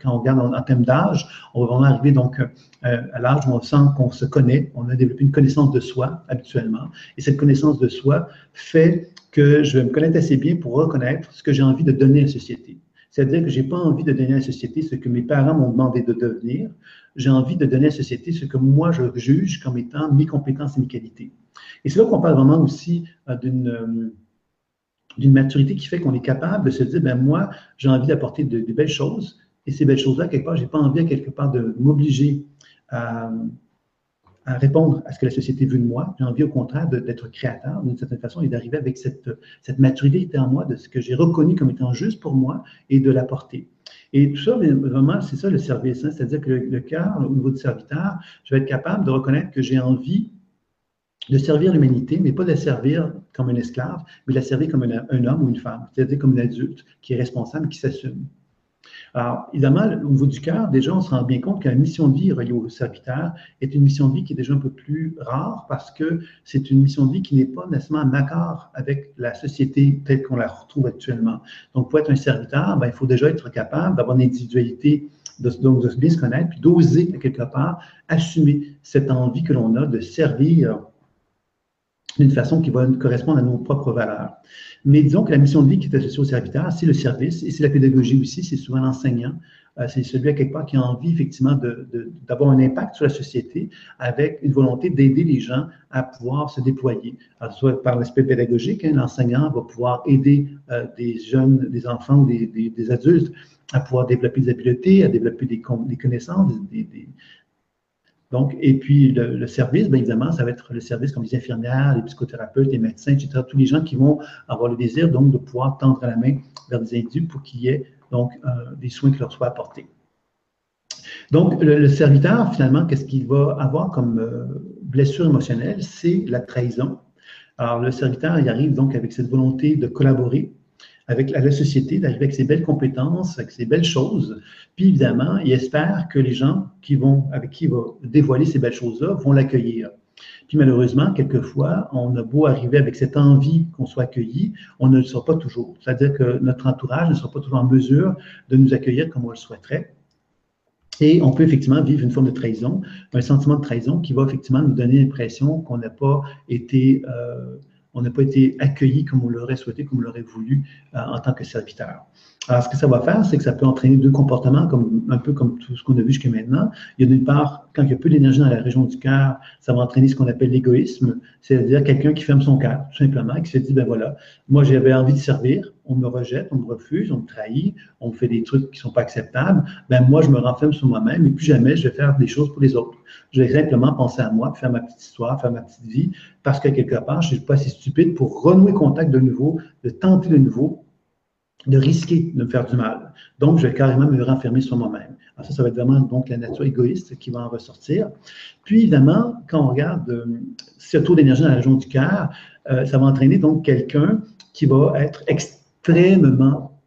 Speaker 2: on regarde en, termes d'âge, on va vraiment arriver donc euh, à l'âge où on sent qu'on se connaît, on a développé une connaissance de soi habituellement. Et cette connaissance de soi fait que je vais me connaître assez bien pour reconnaître ce que j'ai envie de donner à la société. C'est-à-dire que je n'ai pas envie de donner à la société ce que mes parents m'ont demandé de devenir. J'ai envie de donner à la société ce que moi je juge comme étant mes compétences et mes qualités. Et c'est là qu'on parle vraiment aussi euh, d'une euh, d'une maturité qui fait qu'on est capable de se dire, ben moi, j'ai envie d'apporter de, belles choses, et ces belles choses-là, quelque part, j'ai pas envie, quelque part, de m'obliger à, à répondre à ce que la société veut de moi. J'ai envie, au contraire, d'être créateur d'une certaine façon et d'arriver avec cette, cette maturité en moi de ce que j'ai reconnu comme étant juste pour moi et de l'apporter. Et tout ça, vraiment, c'est ça le service. Hein. C'est-à-dire que le, cœur, au niveau du serviteur, je vais être capable de reconnaître que j'ai envie de servir l'humanité, mais pas de la servir comme un esclave, mais de la servir comme un, un homme ou une femme, c'est-à-dire comme un adulte qui est responsable, qui s'assume. Alors, évidemment, au niveau du cœur, déjà, on se rend bien compte que la mission de vie reliée au serviteur est une mission de vie qui est déjà un peu plus rare parce que c'est une mission de vie qui n'est pas nécessairement en accord avec la société telle qu'on la retrouve actuellement. Donc, pour être un serviteur, ben, il faut déjà être capable d'avoir une individualité, donc de bien se connaître, puis d'oser, quelque part, assumer cette envie que l'on a de servir d'une façon qui va correspondre à nos propres valeurs. Mais disons que la mission de vie qui est associée au serviteur, c'est le service et c'est la pédagogie aussi, c'est souvent l'enseignant. Euh, c'est celui à quelque part qui a envie effectivement d'avoir un impact sur la société avec une volonté d'aider les gens à pouvoir se déployer. Alors, soit par l'aspect pédagogique, hein, l'enseignant va pouvoir aider euh, des jeunes, des enfants ou des, adultes à pouvoir développer des habiletés, à développer des, des connaissances, des, donc, et puis le, service, bien évidemment, ça va être le service comme les infirmières, les psychothérapeutes, les médecins, etc. Tous les gens qui vont avoir le désir donc de pouvoir tendre la main vers des individus pour qu'il y ait donc euh, des soins qui leur soient apportés. Donc, le, serviteur, finalement, qu'est-ce qu'il va avoir comme euh, blessure émotionnelle? C'est la trahison. Alors, le serviteur, il arrive donc avec cette volonté de collaborer, avec la, société, d'arriver avec ses belles compétences, avec ses belles choses. Puis évidemment, il espère que les gens qui vont, avec qui il va dévoiler ces belles choses-là vont l'accueillir. Puis malheureusement, quelquefois, on a beau arriver avec cette envie qu'on soit accueilli, on ne le sera pas toujours. C'est-à-dire que notre entourage ne sera pas toujours en mesure de nous accueillir comme on le souhaiterait. Et on peut effectivement vivre une forme de trahison, un sentiment de trahison qui va effectivement nous donner l'impression qu'on n'a pas été, euh, on n'a pas été accueilli comme on l'aurait souhaité, comme on l'aurait voulu euh, en tant que serviteur. Alors, ce que ça va faire, c'est que ça peut entraîner deux comportements, comme, un peu comme tout ce qu'on a vu jusqu'à maintenant. Il y a d'une part, quand il y a peu d'énergie dans la région du cœur, ça va entraîner ce qu'on appelle l'égoïsme, c'est-à-dire quelqu'un qui ferme son cœur, tout simplement, qui se dit, ben voilà, moi j'avais envie de servir, on me rejette, on me refuse, on me trahit, on me fait des trucs qui ne sont pas acceptables, ben moi je me renferme sur moi-même et plus jamais je vais faire des choses pour les autres. Je vais simplement penser à moi, faire ma petite histoire, faire ma petite vie, parce que quelque part, je ne suis pas assez stupide pour renouer contact de nouveau, de tenter de nouveau de risquer de me faire du mal. Donc, je vais carrément me renfermer sur moi-même. Ça, ça va être vraiment donc la nature égoïste qui va en ressortir. Puis, évidemment, quand on regarde euh, ce taux d'énergie dans la région du cœur, euh, ça va entraîner donc quelqu'un qui va être extrêmement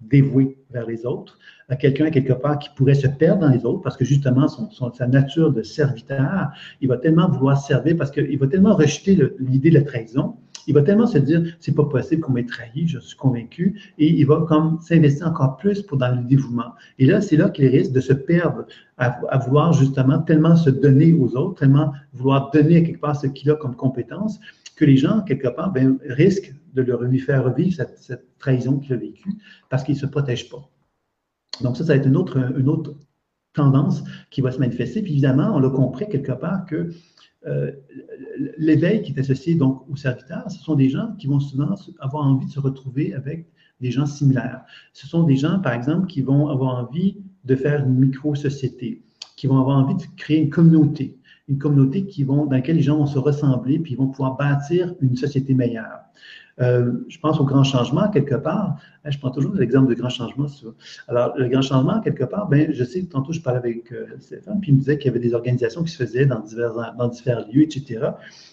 Speaker 2: dévoué vers les autres, à quelqu'un quelque part qui pourrait se perdre dans les autres parce que justement son, sa nature de serviteur, il va tellement vouloir servir parce qu'il va tellement rejeter l'idée de la trahison il va tellement se dire, c'est pas possible qu'on m'ait trahi, je suis convaincu, et il va comme s'investir encore plus pour dans le dévouement. Et là, c'est là qu'il risque de se perdre à, vouloir justement tellement se donner aux autres, tellement vouloir donner quelque part ce qu'il a comme compétence, que les gens, quelque part, ben, risquent de leur lui faire revivre cette, trahison qu'il a vécue parce qu'il ne se protège pas. Donc ça, ça va être une autre, une autre tendance qui va se manifester. Puis évidemment, on l'a compris quelque part que euh, l'éveil qui est associé donc aux serviteurs, ce sont des gens qui vont souvent avoir envie de se retrouver avec des gens similaires. Ce sont des gens, par exemple, qui vont avoir envie de faire une micro-société, qui vont avoir envie de créer une communauté, une communauté qui vont, dans laquelle les gens vont se ressembler, puis ils vont pouvoir bâtir une société meilleure. Euh, je pense au grand changement, quelque part. Hein, je prends toujours l'exemple de grand changement. Alors, le grand changement, quelque part, ben, je sais tantôt, je parlais avec euh, Stéphane, puis il me disait qu'il y avait des organisations qui se faisaient dans divers, lieux, etc.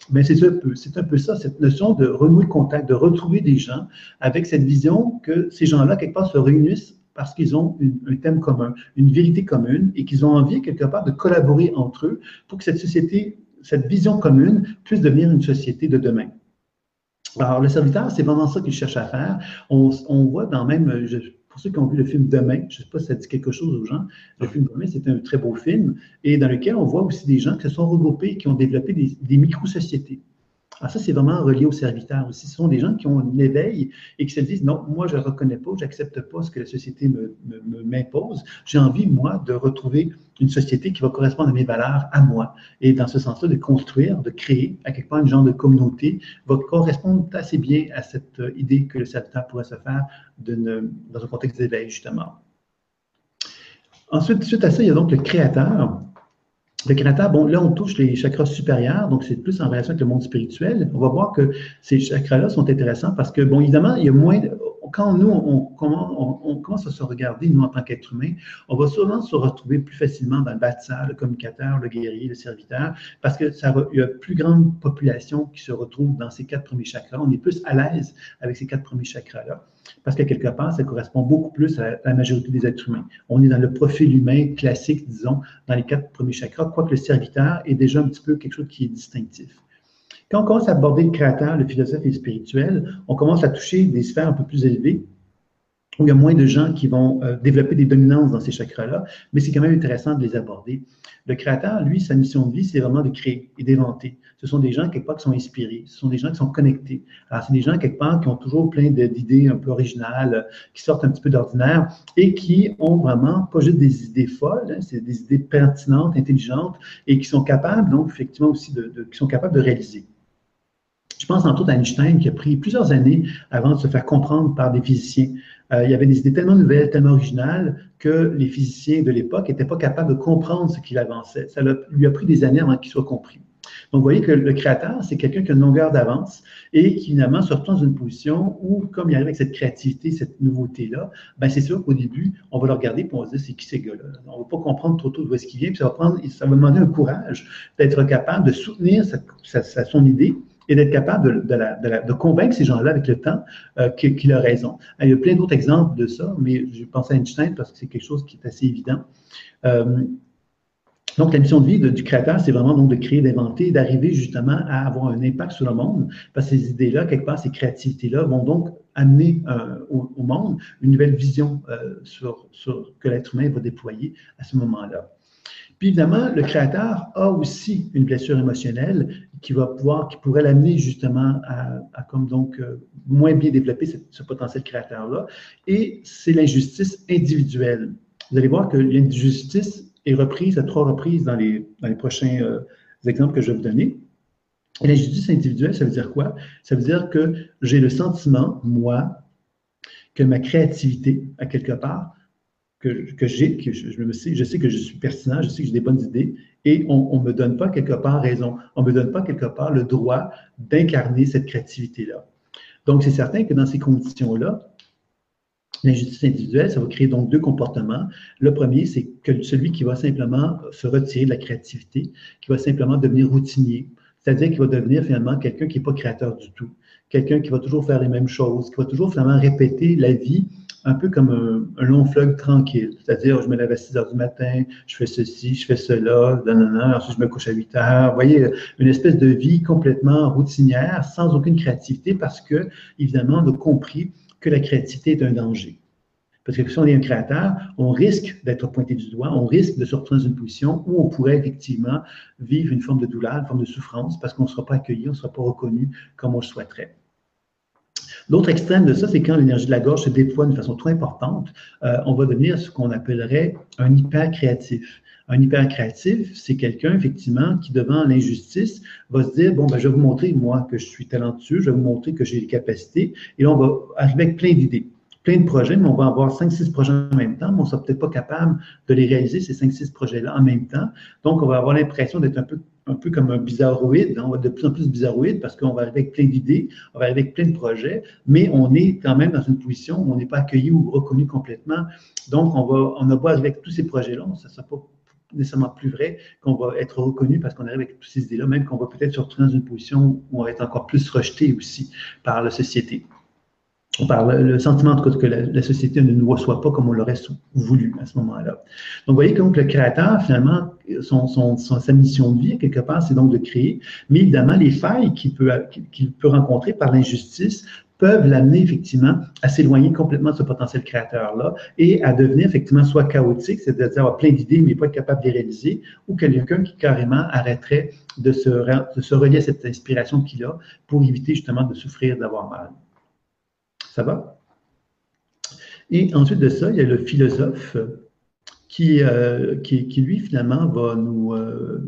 Speaker 2: Mais c'est un, peu, un peu ça, cette notion de renouer contact, de retrouver des gens avec cette vision que ces gens-là, quelque part, se réunissent parce qu'ils ont un thème commun, une vérité commune et qu'ils ont envie, quelque part, de collaborer entre eux pour que cette société, cette vision commune puisse devenir une société de demain. Alors, le serviteur, c'est vraiment ça qu'il cherche à faire. On, voit dans même, pour ceux qui ont vu le film Demain, je ne sais pas si ça dit quelque chose aux gens, le film Demain, c'est un très beau film, et dans lequel on voit aussi des gens qui se sont regroupés, qui ont développé des, des micro-sociétés. Alors ça, c'est vraiment relié aux serviteurs aussi. Ce sont des gens qui ont un éveil et qui se disent, non, moi, je ne reconnais pas, je n'accepte pas ce que la société m'impose. Me, J'ai envie, moi, de retrouver une société qui va correspondre à mes valeurs, à moi. Et dans ce sens-là, de construire, de créer, à quelque part, une genre de communauté va correspondre assez bien à cette idée que le serviteur pourrait se faire dans un contexte d'éveil, justement. Ensuite, suite à ça, il y a donc le créateur le créateur, bon, là, on touche les chakras supérieurs, donc c'est plus en relation avec le monde spirituel. On va voir que ces chakras-là sont intéressants parce que, bon, évidemment, il y a moins. quand nous, on, commence à se regarder, nous, en tant qu'être humain, on va souvent se retrouver plus facilement dans le bâtisseur, le communicateur, le guerrier, le serviteur, parce que ça, y a plus grande population qui se retrouve dans ces quatre premiers chakras. On est plus à l'aise avec ces quatre premiers chakras-là parce que quelque part, ça correspond beaucoup plus à la majorité des êtres humains. On est dans le profil humain classique, disons, dans les quatre premiers chakras, quoique le serviteur est déjà un petit peu quelque chose qui est distinctif. Quand on commence à aborder le créateur, le philosophe et le spirituel, on commence à toucher des sphères un peu plus élevées, il y a moins de gens qui vont euh, développer des dominances dans ces chakras-là, mais c'est quand même intéressant de les aborder. Le créateur, lui, sa mission de vie, c'est vraiment de créer et d'inventer. Ce sont des gens, quelque part, qui sont inspirés. Ce sont des gens qui sont connectés. Alors, c'est des gens, quelque part, qui ont toujours plein d'idées un peu originales, qui sortent un petit peu d'ordinaire et qui ont vraiment pas juste des idées folles, hein, c'est des idées pertinentes, intelligentes et qui sont capables, donc, effectivement, aussi de, qui sont capables de réaliser. Je pense en tout à Einstein qui a pris plusieurs années avant de se faire comprendre par des physiciens. Euh, il y avait des idées tellement nouvelles, tellement originales que les physiciens de l'époque n'étaient pas capables de comprendre ce qu'il avançait. Ça lui a pris des années avant qu'il soit compris. Donc, vous voyez que le créateur, c'est quelqu'un qui a une longueur d'avance et qui, finalement, se retrouve dans une position où, comme il arrive avec cette créativité, cette nouveauté-là, ben c'est sûr qu'au début, on va le regarder et on va se dire, c'est qui ces gars-là? On ne va pas comprendre trop tôt d'où est-ce qu'il vient, puis ça va, prendre, ça va demander un courage d'être capable de soutenir son idée et d'être capable de, convaincre ces gens-là avec le temps euh, qu'il a raison. Il y a plein d'autres exemples de ça, mais je pense à Einstein parce que c'est quelque chose qui est assez évident. Euh, Donc, la mission de vie du créateur, c'est vraiment donc de créer, d'inventer, d'arriver justement à avoir un impact sur le monde. Parce que ces idées-là, quelque part, ces créativités-là vont donc amener euh, au, monde une nouvelle vision euh, sur, que l'être humain va déployer à ce moment-là. Puis évidemment, le créateur a aussi une blessure émotionnelle qui va pouvoir, qui pourrait l'amener justement à, comme donc euh, moins bien développer ce, potentiel créateur-là. Et c'est l'injustice individuelle. Vous allez voir que l'injustice est reprise à trois reprises dans les, dans les prochains euh, exemples que je vais vous donner. L'injustice individuelle, ça veut dire quoi? Ça veut dire que j'ai le sentiment, moi, que ma créativité, à quelque part, que, j'ai, que je, me sais, je sais que je suis pertinent, je sais que j'ai des bonnes idées, et on ne me donne pas quelque part raison, on ne me donne pas quelque part le droit d'incarner cette créativité-là. Donc, c'est certain que dans ces conditions-là, l'injustice individuelle, ça va créer donc deux comportements. Le premier, c'est que celui qui va simplement se retirer de la créativité, qui va simplement devenir routinier, c'est-à-dire qu'il va devenir finalement quelqu'un qui n'est pas créateur du tout, quelqu'un qui va toujours faire les mêmes choses, qui va toujours finalement répéter la vie un peu comme un, long fleuve tranquille. C'est-à-dire, je me lève à 6 heures du matin, je fais ceci, je fais cela, ensuite je me couche à 8 heures. Vous voyez, une espèce de vie complètement routinière, sans aucune créativité, parce que, évidemment, on a compris que la créativité est un danger. Parce que si on est un créateur, on risque d'être pointé du doigt, on risque de se retrouver dans une position où on pourrait effectivement vivre une forme de douleur, une forme de souffrance, parce qu'on ne sera pas accueilli, on ne sera pas reconnu comme on le souhaiterait. L'autre extrême de ça, c'est quand l'énergie de la gorge se déploie d'une façon trop importante, euh, on va devenir ce qu'on appellerait un hyper créatif. Un hyper créatif, c'est quelqu'un, effectivement, qui, devant l'injustice, va se dire, bon, ben, je vais vous montrer, moi, que je suis talentueux, je vais vous montrer que j'ai les capacités, et là, on va arriver avec plein d'idées plein de projets, mais on va avoir 5-6 projets en même temps, mais on ne sera peut-être pas capable de les réaliser, ces 5-6 projets-là, en même temps. Donc, on va avoir l'impression d'être un peu un peu comme un bizarroïde. On va de plus en plus bizarroïde parce qu'on va arriver avec plein d'idées, on va arriver avec plein de projets, mais on est quand même dans une position où on n'est pas accueilli ou reconnu complètement. Donc, on va, on a avec tous ces projets-là, ça ne sera pas nécessairement plus vrai qu'on va être reconnu parce qu'on arrive avec toutes ces idées-là, même qu'on va peut-être se retrouver dans une position où on va être encore plus rejeté aussi par la société par le sentiment en tout cas que la, société ne nous reçoit pas comme on l'aurait voulu à ce moment-là. Donc, vous voyez donc, le créateur, finalement, son, sa mission de vie, quelque part, c'est donc de créer, mais évidemment, les failles qu'il peut, qu'il peut rencontrer par l'injustice peuvent l'amener effectivement à s'éloigner complètement de ce potentiel créateur-là et à devenir effectivement soit chaotique, c'est-à-dire avoir plein d'idées mais pas être capable de les réaliser, ou quelqu'un qui carrément arrêterait de se, de se relier à cette inspiration qu'il a pour éviter justement de souffrir, d'avoir mal. Ça va? Et ensuite de ça, il y a le philosophe qui, euh, qui, lui, finalement, va nous, euh,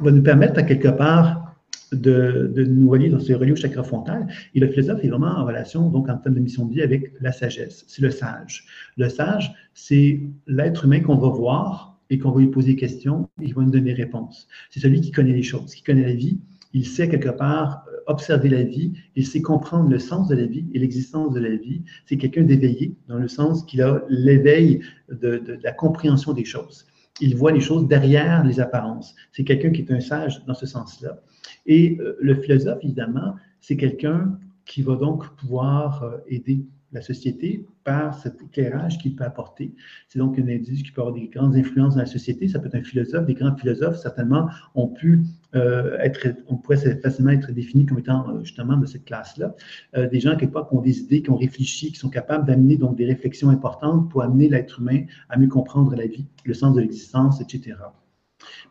Speaker 2: va nous permettre à quelque part de, de nous relier, dans ce relier au chakra frontal. Et le philosophe est vraiment en relation, donc en termes de mission de vie, avec la sagesse. C'est le sage. Le sage, c'est l'être humain qu'on va voir et qu'on va lui poser des questions et il va nous donner des réponses. C'est celui qui connaît les choses, qui connaît la vie. Il sait quelque part observer la vie, il sait comprendre le sens de la vie et l'existence de la vie. C'est quelqu'un d'éveillé, dans le sens qu'il a l'éveil de, la compréhension des choses. Il voit les choses derrière les apparences. C'est quelqu'un qui est un sage dans ce sens-là. Et euh, le philosophe, évidemment, c'est quelqu'un qui va donc pouvoir euh, aider la société par cet éclairage qu'il peut apporter. C'est donc un indice qui peut avoir des grandes influences dans la société. Ça peut être un philosophe. Des grands philosophes, certainement, ont pu euh, être, on pourrait facilement être définis comme étant euh, justement de cette classe-là. Euh, des gens, quelque part, qui ont des idées, qui ont réfléchi, qui sont capables d'amener donc des réflexions importantes pour amener l'être humain à mieux comprendre la vie, le sens de l'existence, etc.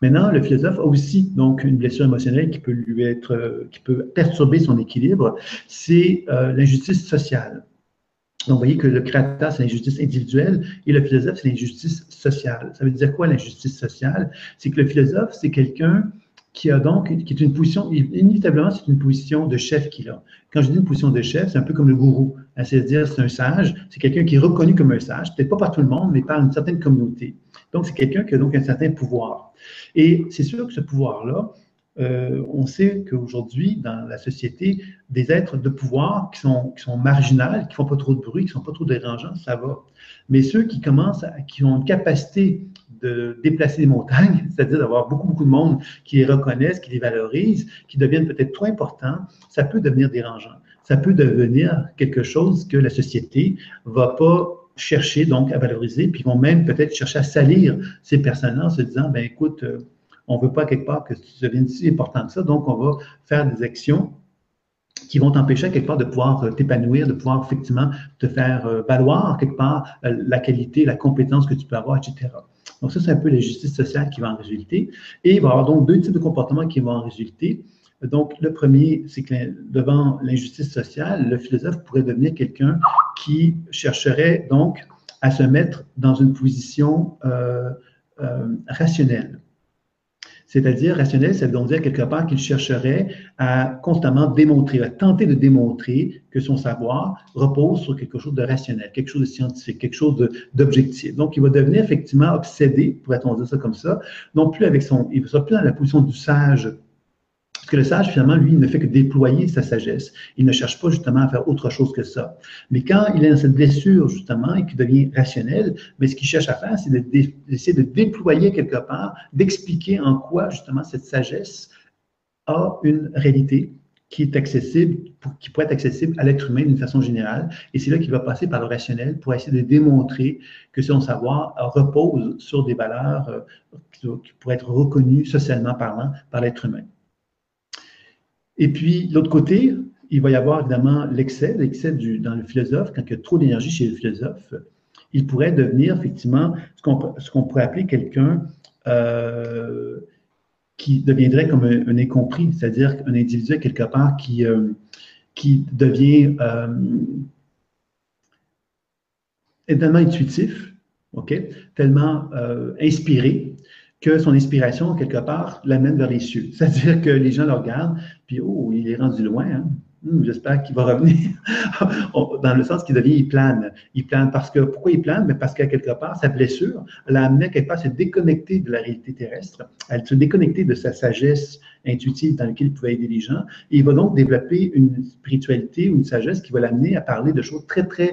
Speaker 2: Maintenant, le philosophe a aussi donc une blessure émotionnelle qui peut lui être, qui peut perturber son équilibre, c'est l'injustice sociale. Donc, vous voyez que le créateur, c'est l'injustice individuelle et le philosophe, c'est l'injustice sociale. Ça veut dire quoi l'injustice sociale? C'est que le philosophe, c'est quelqu'un qui a donc, qui est une position, inévitablement, c'est une position de chef qu'il a. Quand je dis une position de chef, c'est un peu comme le gourou. Hein, c'est-à-dire, c'est un sage, c'est quelqu'un qui est reconnu comme un sage, peut-être pas par tout le monde, mais par une certaine communauté. Donc, c'est quelqu'un qui a donc un certain pouvoir. Et c'est sûr que ce pouvoir-là, euh, on sait qu'aujourd'hui, dans la société, des êtres de pouvoir qui sont, qui sont marginales, qui font pas trop de bruit, qui sont pas trop dérangeants, ça va. Mais ceux qui commencent, à, qui ont une capacité déplacer des montagnes, c'est-à-dire d'avoir beaucoup, beaucoup de monde qui les reconnaissent, qui les valorisent, qui deviennent peut-être trop importants, ça peut devenir dérangeant. Ça peut devenir quelque chose que la société va pas chercher donc à valoriser, puis vont même peut-être chercher à salir ces personnes-là en se disant, ben écoute, euh, on ne veut pas quelque part que tu deviennes si important que ça, donc on va faire des actions qui vont t'empêcher quelque part de pouvoir euh, t'épanouir, de pouvoir effectivement te faire euh, valoir quelque part la qualité, la compétence que tu peux avoir, etc. Donc ça, c'est un peu la justice sociale qui va en résulter. Et il va y avoir donc deux types de comportements qui vont en résulter. Donc, le premier, c'est que devant l'injustice sociale, le philosophe pourrait devenir quelqu'un qui chercherait donc à se mettre dans une position euh, euh, rationnelle. C'est-à-dire, rationnel, ça veut dire quelque part qu'il chercherait à constamment démontrer, à tenter de démontrer que son savoir repose sur quelque chose de rationnel, quelque chose de scientifique, quelque chose d'objectif. Donc, il va devenir effectivement obsédé, pourrait-on dire ça comme ça, non plus avec son, il ne sera plus dans la position du sage parce que le sage, finalement, lui, ne fait que déployer sa sagesse. Il ne cherche pas justement à faire autre chose que ça. Mais quand il est dans cette blessure, justement, et qu'il devient rationnel, mais ce qu'il cherche à faire, c'est d'essayer de, déployer quelque part, d'expliquer en quoi, justement, cette sagesse a une réalité qui est accessible, qui pourrait être accessible à l'être humain d'une façon générale. Et c'est là qu'il va passer par le rationnel pour essayer de démontrer que son savoir repose sur des valeurs euh, qui pourraient être reconnues socialement parlant par l'être humain. Et puis, de l'autre côté, il va y avoir évidemment l'excès, l'excès dans le philosophe, quand il y a trop d'énergie chez le philosophe, il pourrait devenir effectivement ce qu'on pourrait appeler quelqu'un euh, qui deviendrait comme un, incompris, c'est-à-dire un individu quelque part qui, euh, qui devient euh, tellement intuitif, tellement inspiré, que son inspiration, quelque part, l'amène vers les cieux. C'est-à-dire que les gens le regardent, puis oh, il est rendu loin. Hein. Hmm, j'espère qu'il va revenir. Dans le sens qu'il devient, il plane. Il plane parce que, pourquoi il plane? Mais parce qu'à quelque part, sa blessure l'a amené quelque part à se déconnecter de la réalité terrestre, à se déconnecter de sa sagesse intuitive dans laquelle il pouvait aider les gens. Et il va donc développer une spiritualité ou une sagesse qui va l'amener à parler de choses très, très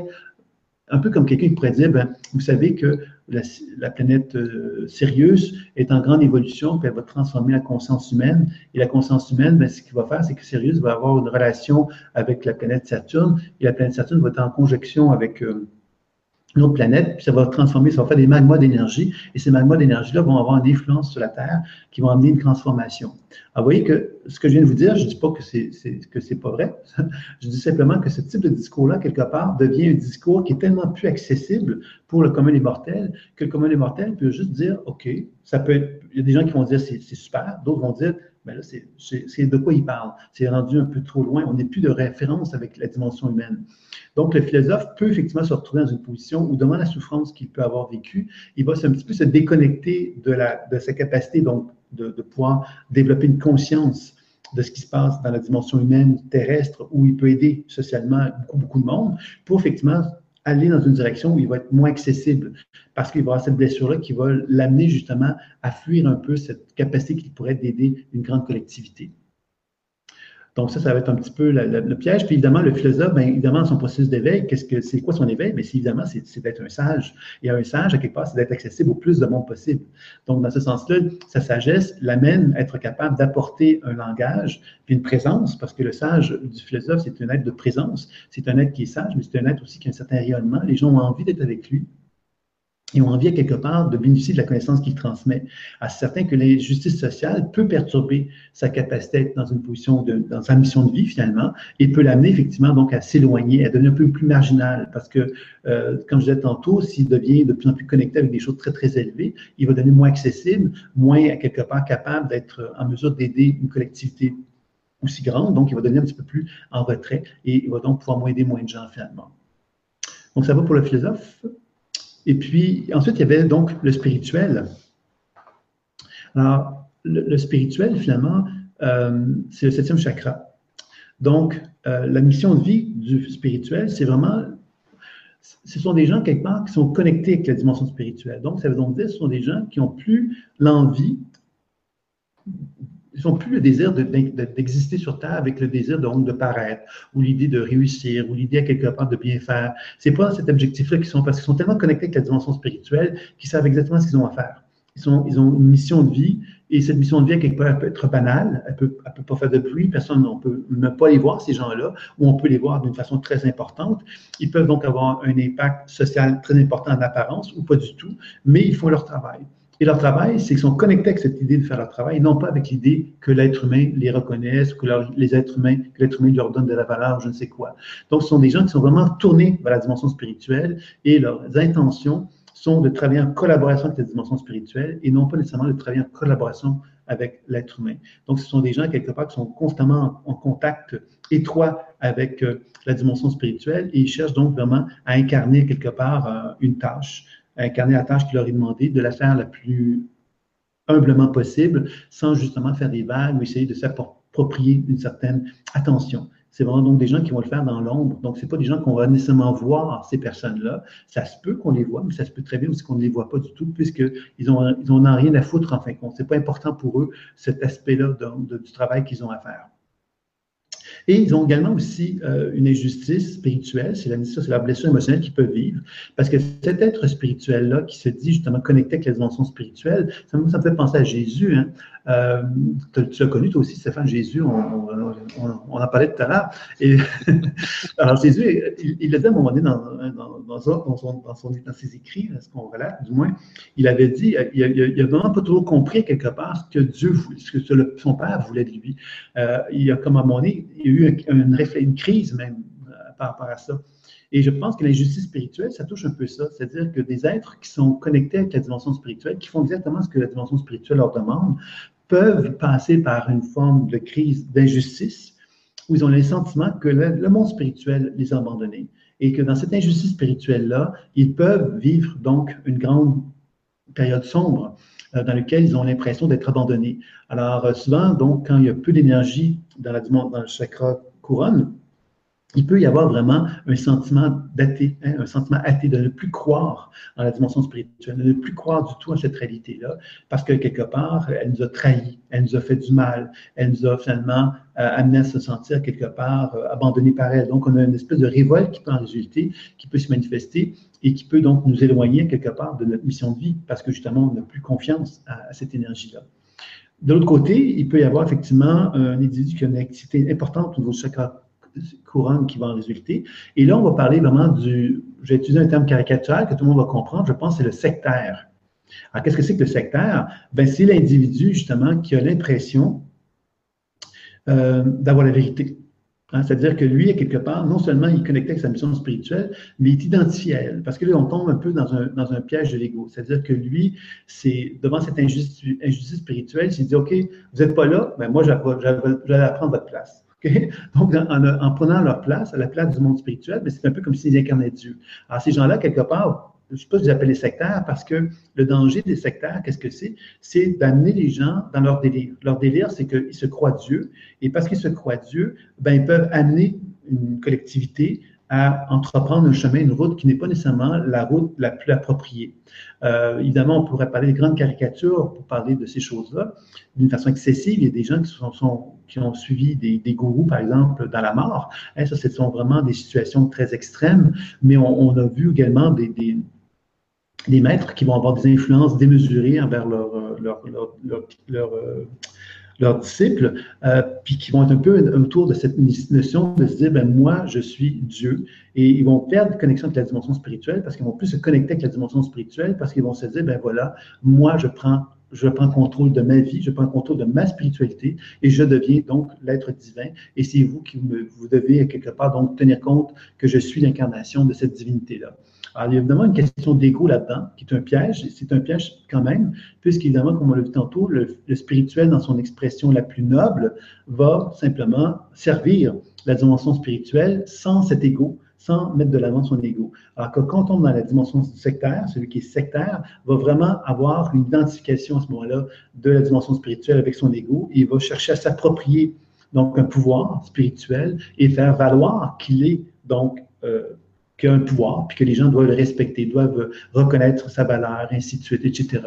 Speaker 2: un peu comme quelqu'un qui pourrait dire, ben, vous savez que la, planète euh, Sirius est en grande évolution, puis elle va transformer la conscience humaine. Et la conscience humaine, ben, ce qu'il va faire, c'est que Sirius va avoir une relation avec la planète Saturne, et la planète Saturne va être en conjonction avec euh, une autre planète, puis ça va transformer, ça va faire des magmas d'énergie, et ces magmas d'énergie-là vont avoir une influence sur la Terre qui vont amener une transformation. Alors, vous voyez que ce que je viens de vous dire, je ne dis pas que c'est que c'est pas vrai, je dis simplement que ce type de discours-là, quelque part, devient un discours qui est tellement plus accessible pour le commun des mortels que le commun des mortels peut juste dire, OK, ça peut être, il y a des gens qui vont dire c'est super, d'autres vont dire, mais là, c'est de quoi il parle. C'est rendu un peu trop loin. On n'est plus de référence avec la dimension humaine. Donc, le philosophe peut effectivement se retrouver dans une position où, devant la souffrance qu'il peut avoir vécue, il va un petit peu se déconnecter de, sa capacité donc, de, de pouvoir développer une conscience de ce qui se passe dans la dimension humaine terrestre, où il peut aider socialement beaucoup, beaucoup de monde, pour effectivement aller dans une direction où il va être moins accessible parce qu'il va avoir cette blessure-là qui va l'amener justement à fuir un peu cette capacité qu'il pourrait d'aider une grande collectivité. Donc ça, ça va être un petit peu le piège. Puis évidemment, le philosophe, bien, évidemment, son processus d'éveil, qu'est-ce que c'est quoi son éveil? Mais évidemment, c'est d'être un sage. Et un sage, à quelque part, c'est d'être accessible au plus de monde possible. Donc, dans ce sens-là, sa sagesse l'amène à être capable d'apporter un langage, puis une présence, parce que le sage du philosophe, c'est un être de présence. C'est un être qui est sage, mais c'est un être aussi qui a un certain rayonnement. Les gens ont envie d'être avec lui et ont envie quelque part de bénéficier de la connaissance qu'il transmet. À certains que l'injustice sociale peut perturber sa capacité à dans une position, de, dans sa mission de vie finalement, et peut l'amener effectivement donc à s'éloigner, à devenir un peu plus marginal, parce que, euh, comme je disais tantôt, s'il devient de plus en plus connecté avec des choses très très élevées, il va devenir moins accessible, moins quelque part capable d'être en mesure d'aider une collectivité aussi grande, donc il va devenir un petit peu plus en retrait et il va donc pouvoir moins aider moins de gens finalement. Donc ça va pour le philosophe. Et puis, ensuite, il y avait donc le spirituel. Alors, le, spirituel, finalement, euh, c'est le septième chakra. Donc, euh, la mission de vie du spirituel, c'est vraiment, ce sont des gens, quelque part, qui sont connectés avec la dimension spirituelle. Donc, ça veut donc dire que ce sont des gens qui n'ont plus l'envie ils n'ont plus le désir d'exister sur Terre avec le désir donc de paraître, ou l'idée de réussir, ou l'idée à quelque part de bien faire. C'est pas dans cet objectif-là qu'ils sont, parce qu'ils sont tellement connectés avec la dimension spirituelle qu'ils savent exactement ce qu'ils ont à faire. Ils, ont une mission de vie Et cette mission de vie, quelque part, elle peut être banale, elle ne peut, peut pas faire de bruit, personne, on peut même pas les voir, ces gens-là, ou on peut les voir d'une façon très importante. Ils peuvent donc avoir un impact social très important en apparence, ou pas du tout, mais ils font leur travail. Et leur travail, c'est qu'ils sont connectés avec cette idée de faire leur travail, non pas avec l'idée que l'être humain les reconnaisse, que les êtres humains, que l'être humain leur donne de la valeur, je ne sais quoi. Donc, ce sont des gens qui sont vraiment tournés vers la dimension spirituelle et leurs intentions sont de travailler en collaboration avec la dimension spirituelle et non pas nécessairement de travailler en collaboration avec l'être humain. Donc, ce sont des gens, quelque part, qui sont constamment en, contact étroit avec euh, la dimension spirituelle et ils cherchent donc vraiment à incarner quelque part euh, une tâche incarner la tâche qui leur est demandée, de la faire la plus humblement possible, sans justement faire des vagues ou essayer de s'approprier une certaine attention. C'est vraiment donc des gens qui vont le faire dans l'ombre. Donc, ce pas des gens qu'on va nécessairement voir, ces personnes-là. Ça se peut qu'on les voit, mais ça se peut très bien aussi qu'on ne les voit pas du tout, puisqu'ils n'ont ils ont rien à foutre, en fin de compte. Ce n'est pas important pour eux, cet aspect-là du travail qu'ils ont à faire. Et ils ont également aussi euh, une injustice spirituelle, c'est la, c'est la blessure émotionnelle qu'ils peuvent vivre, parce que cet être spirituel-là qui se dit justement connecté avec les dimensions spirituelles, ça, me fait penser à Jésus. Hein. Euh, tu as connu toi aussi, Stéphane, Jésus, on, on, en parlait tout à l'heure. Et alors Jésus, il, il, a dit à un moment donné dans, dans, dans, son, dans ses écrits, ce qu'on relate du moins, il avait dit, il n'a vraiment pas toujours compris quelque part ce que Dieu, ce que son Père voulait de lui. Euh, il a comme à un moment donné, il y a eu une, une crise même euh, par rapport à ça. Et je pense que l'injustice spirituelle, ça touche un peu ça. C'est-à-dire que des êtres qui sont connectés avec la dimension spirituelle, qui font exactement ce que la dimension spirituelle leur demande, peuvent passer par une forme de crise d'injustice où ils ont le sentiment que le, monde spirituel les a abandonnés et que dans cette injustice spirituelle-là, ils peuvent vivre donc une grande période sombre euh, dans laquelle ils ont l'impression d'être abandonnés. Alors euh, souvent, donc, quand il y a peu d'énergie dans, dans le chakra couronne, il peut y avoir vraiment un sentiment d'athée, hein, un sentiment athée, de ne plus croire en la dimension spirituelle, de ne plus croire du tout à cette réalité-là, parce que quelque part, elle nous a trahis, elle nous a fait du mal, elle nous a finalement euh, amené à se sentir quelque part euh, abandonnés par elle. Donc, on a une espèce de révolte qui peut en résulter, qui peut se manifester et qui peut donc nous éloigner quelque part de notre mission de vie, parce que justement, on n'a plus confiance à, cette énergie-là. De l'autre côté, il peut y avoir effectivement un individu qui a une activité importante au niveau du couronne qui va en résulter. Et là, on va parler vraiment du, j'ai utilisé un terme caricatural que tout le monde va comprendre, je pense, c'est le sectaire. Alors, qu'est-ce que c'est que le sectaire? Ben, c'est l'individu, justement, qui a l'impression euh, d'avoir la vérité. Hein, c'est-à-dire que lui, quelque part, non seulement il est connecté avec sa mission spirituelle, mais il est identifié à elle. Parce que là, on tombe un peu dans un, piège de l'ego. C'est-à-dire que lui, c'est devant cette injustice, spirituelle, il dit, OK, vous n'êtes pas là, mais moi, je vais prendre votre place. Donc, en, prenant leur place, à la place du monde spirituel, mais c'est un peu comme s'ils incarnaient Dieu. Alors, ces gens-là, quelque part, je ne sais pas si vous appelez sectaires, parce que le danger des sectaires, qu'est-ce que c'est? C'est d'amener les gens dans leur délire. Leur délire, c'est qu'ils se croient Dieu, et parce qu'ils se croient Dieu, ben, ils peuvent amener une collectivité à entreprendre un chemin, une route qui n'est pas nécessairement la route la plus appropriée. Euh, évidemment, on pourrait parler des grandes caricatures pour parler de ces choses-là d'une façon excessive. Il y a des gens qui, ont suivi des, gourous, par exemple, dans la mort. Hein, ça, ce sont vraiment des situations très extrêmes, mais on, a vu également des, maîtres qui vont avoir des influences démesurées envers leur, leur, leur euh, leurs disciples, euh, puis qui vont être un peu autour de cette notion de se dire, ben moi, je suis Dieu. Et ils vont perdre connexion avec la dimension spirituelle parce qu'ils vont plus se connecter avec la dimension spirituelle parce qu'ils vont se dire, ben voilà, moi, je prends je prends contrôle de ma vie, je prends contrôle de ma spiritualité et je deviens donc l'être divin. Et c'est vous qui me, vous devez quelque part donc tenir compte que je suis l'incarnation de cette divinité-là. Alors, il y a évidemment une question d'ego là-dedans, qui est un piège. C'est un piège quand même, puisqu'évidemment, comme on l'a vu tantôt, le, spirituel, dans son expression la plus noble, va simplement servir la dimension spirituelle sans cet ego, sans mettre de l'avant son ego. Alors que quand on tombe dans la dimension sectaire, celui qui est sectaire va vraiment avoir une identification à ce moment-là de la dimension spirituelle avec son ego et il va chercher à s'approprier donc un pouvoir spirituel et faire valoir qu'il est donc euh, qu'il a un pouvoir, puis que les gens doivent le respecter, doivent reconnaître sa valeur, ainsi de suite, etc.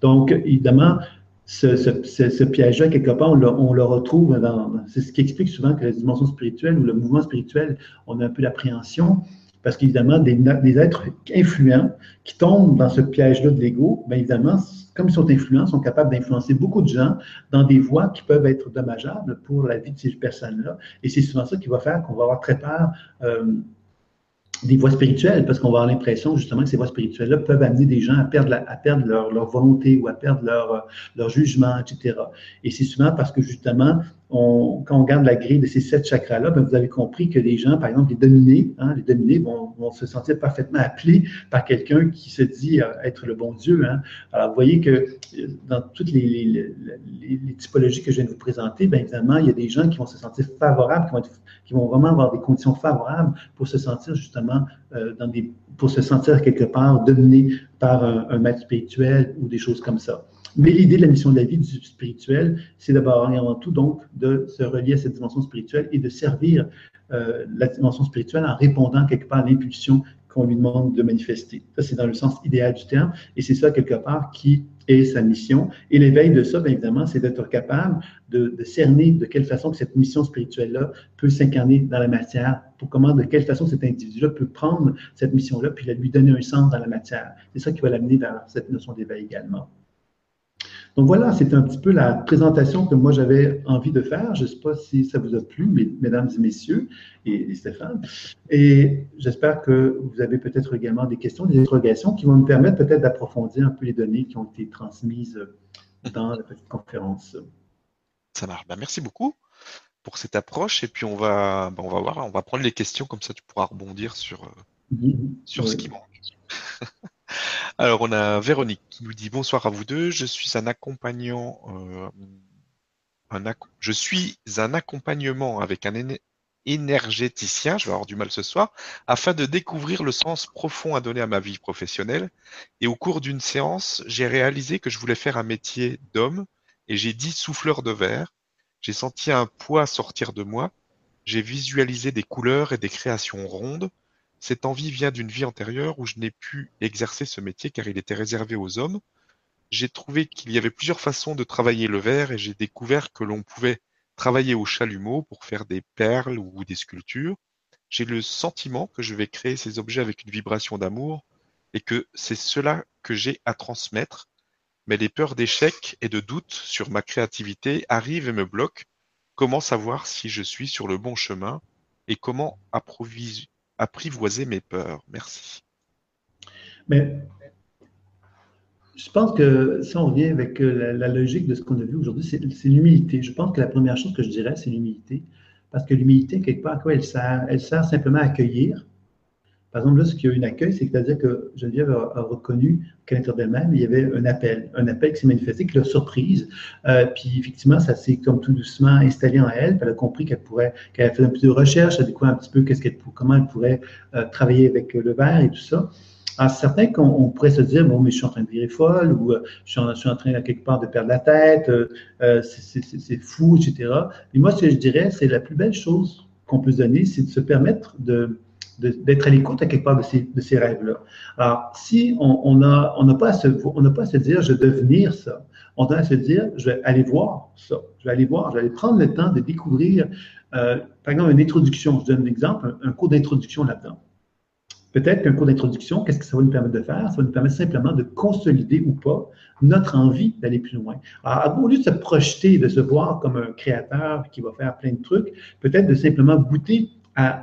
Speaker 2: Donc, évidemment, ce, ce, piège-là, quelque part, on le, on le retrouve dans. C'est ce qui explique souvent que la dimension spirituelle ou le mouvement spirituel, on a un peu l'appréhension, parce qu'évidemment, des, des, êtres influents qui tombent dans ce piège-là de l'ego, bien évidemment, comme ils sont influents, sont capables d'influencer beaucoup de gens dans des voies qui peuvent être dommageables pour la vie de ces personnes-là. Et c'est souvent ça qui va faire qu'on va avoir très peur euh, des voies spirituelles, parce qu'on va avoir l'impression justement que ces voies spirituelles-là peuvent amener des gens à perdre, leur, volonté ou à perdre leur, leur jugement, etc. Et c'est souvent parce que justement, on, quand on regarde la grille de ces sept chakras-là, ben vous avez compris que les gens, par exemple, les dominés, hein, les dominés vont, se sentir parfaitement appelés par quelqu'un qui se dit euh, être le bon Dieu. Hein. Alors, vous voyez que euh, dans toutes les, typologies que je viens de vous présenter, bien évidemment, il y a des gens qui vont se sentir favorables, qui vont, être, qui vont vraiment avoir des conditions favorables pour se sentir justement euh, dans des, pour se sentir quelque part dominé par un, un maître spirituel ou des choses comme ça. Mais l'idée de la mission de la vie du spirituel, c'est d'abord et avant tout donc de se relier à cette dimension spirituelle et de servir euh, la dimension spirituelle en répondant quelque part à l'impulsion qu'on lui demande de manifester. Ça, c'est dans le sens idéal du terme, et c'est ça quelque part qui est sa mission. Et l'éveil de ça, bien évidemment, c'est d'être capable de, cerner de quelle façon que cette mission spirituelle-là peut s'incarner dans la matière, pour comment, de quelle façon cet individu-là peut prendre cette mission-là, puis lui donner un sens dans la matière. C'est ça qui va l'amener vers cette notion d'éveil également. Donc voilà, c'est un petit peu la présentation que moi j'avais envie de faire. Je ne sais pas si ça vous a plu, mesdames et messieurs, et, Stéphane. Et j'espère que vous avez peut-être également des questions, des interrogations qui vont nous permettre peut-être d'approfondir un peu les données qui ont été transmises dans la petite conférence.
Speaker 1: Ça marche. Ben, merci beaucoup pour cette approche. Et puis on va, ben, on va voir, on va prendre les questions comme ça tu pourras rebondir sur, euh, sur ce qui manque. Alors, on a Véronique qui nous dit bonsoir à vous deux. Je suis un accompagnant, euh, je suis un accompagnement avec un énergéticien, je vais avoir du mal ce soir, afin de découvrir le sens profond à donner à ma vie professionnelle. Et au cours d'une séance, j'ai réalisé que je voulais faire un métier d'homme et j'ai dit souffleur de verre. J'ai senti un poids sortir de moi. J'ai visualisé des couleurs et des créations rondes. Cette envie vient d'une vie antérieure où je n'ai pu exercer ce métier car il était réservé aux hommes. J'ai trouvé qu'il y avait plusieurs façons de travailler le verre et j'ai découvert que l'on pouvait travailler au chalumeau pour faire des perles ou des sculptures. J'ai le sentiment que je vais créer ces objets avec une vibration d'amour et que c'est cela que j'ai à transmettre. Mais les peurs d'échec et de doute sur ma créativité arrivent et me bloquent. Comment savoir si je suis sur le bon chemin et comment approvisionner apprivoiser mes peurs. Merci.
Speaker 2: Mais je pense que si on revient avec euh, la, logique de ce qu'on a vu aujourd'hui, c'est l'humilité. Je pense que la première chose que je dirais, c'est l'humilité. Parce que l'humilité, quelque part, à quoi elle sert? Elle sert simplement à accueillir, par exemple, là, ce qu'il y a eu un accueil, c'est-à-dire que Geneviève a, reconnu qu'à l'intérieur d'elle-même, il y avait un appel, un appel qui s'est manifesté, qui l'a surprise. Euh, puis effectivement, ça s'est comme tout doucement installé en elle. Elle a compris qu'elle pourrait, qu'elle a fait un peu de recherche, elle a découvert un petit peu qu'est-ce qu'elle, comment elle pourrait euh, travailler avec le verre et tout ça. Alors, c'est certain qu'on pourrait se dire, bon, mais je suis en train de virer folle, ou euh, je, suis en, train, quelque part, de perdre la tête, c'est fou, etc. Mais moi, ce que je dirais, c'est la plus belle chose qu'on peut se donner, c'est de se permettre de, d'être à l'écoute à quelque part de ces, de ces rêves-là. Alors, si on n'a on pas, à se, pas à se dire, je vais devenir ça, on doit se dire, je vais aller voir ça, je vais aller voir, je vais aller prendre le temps de découvrir, euh, par exemple, une introduction, je donne un exemple, un, cours d'introduction là-dedans. Peut-être qu'un cours d'introduction, qu'est-ce que ça va nous permettre de faire? Ça va nous permettre simplement de consolider ou pas notre envie d'aller plus loin. Alors, au lieu de se projeter, de se voir comme un créateur qui va faire plein de trucs, peut-être de simplement goûter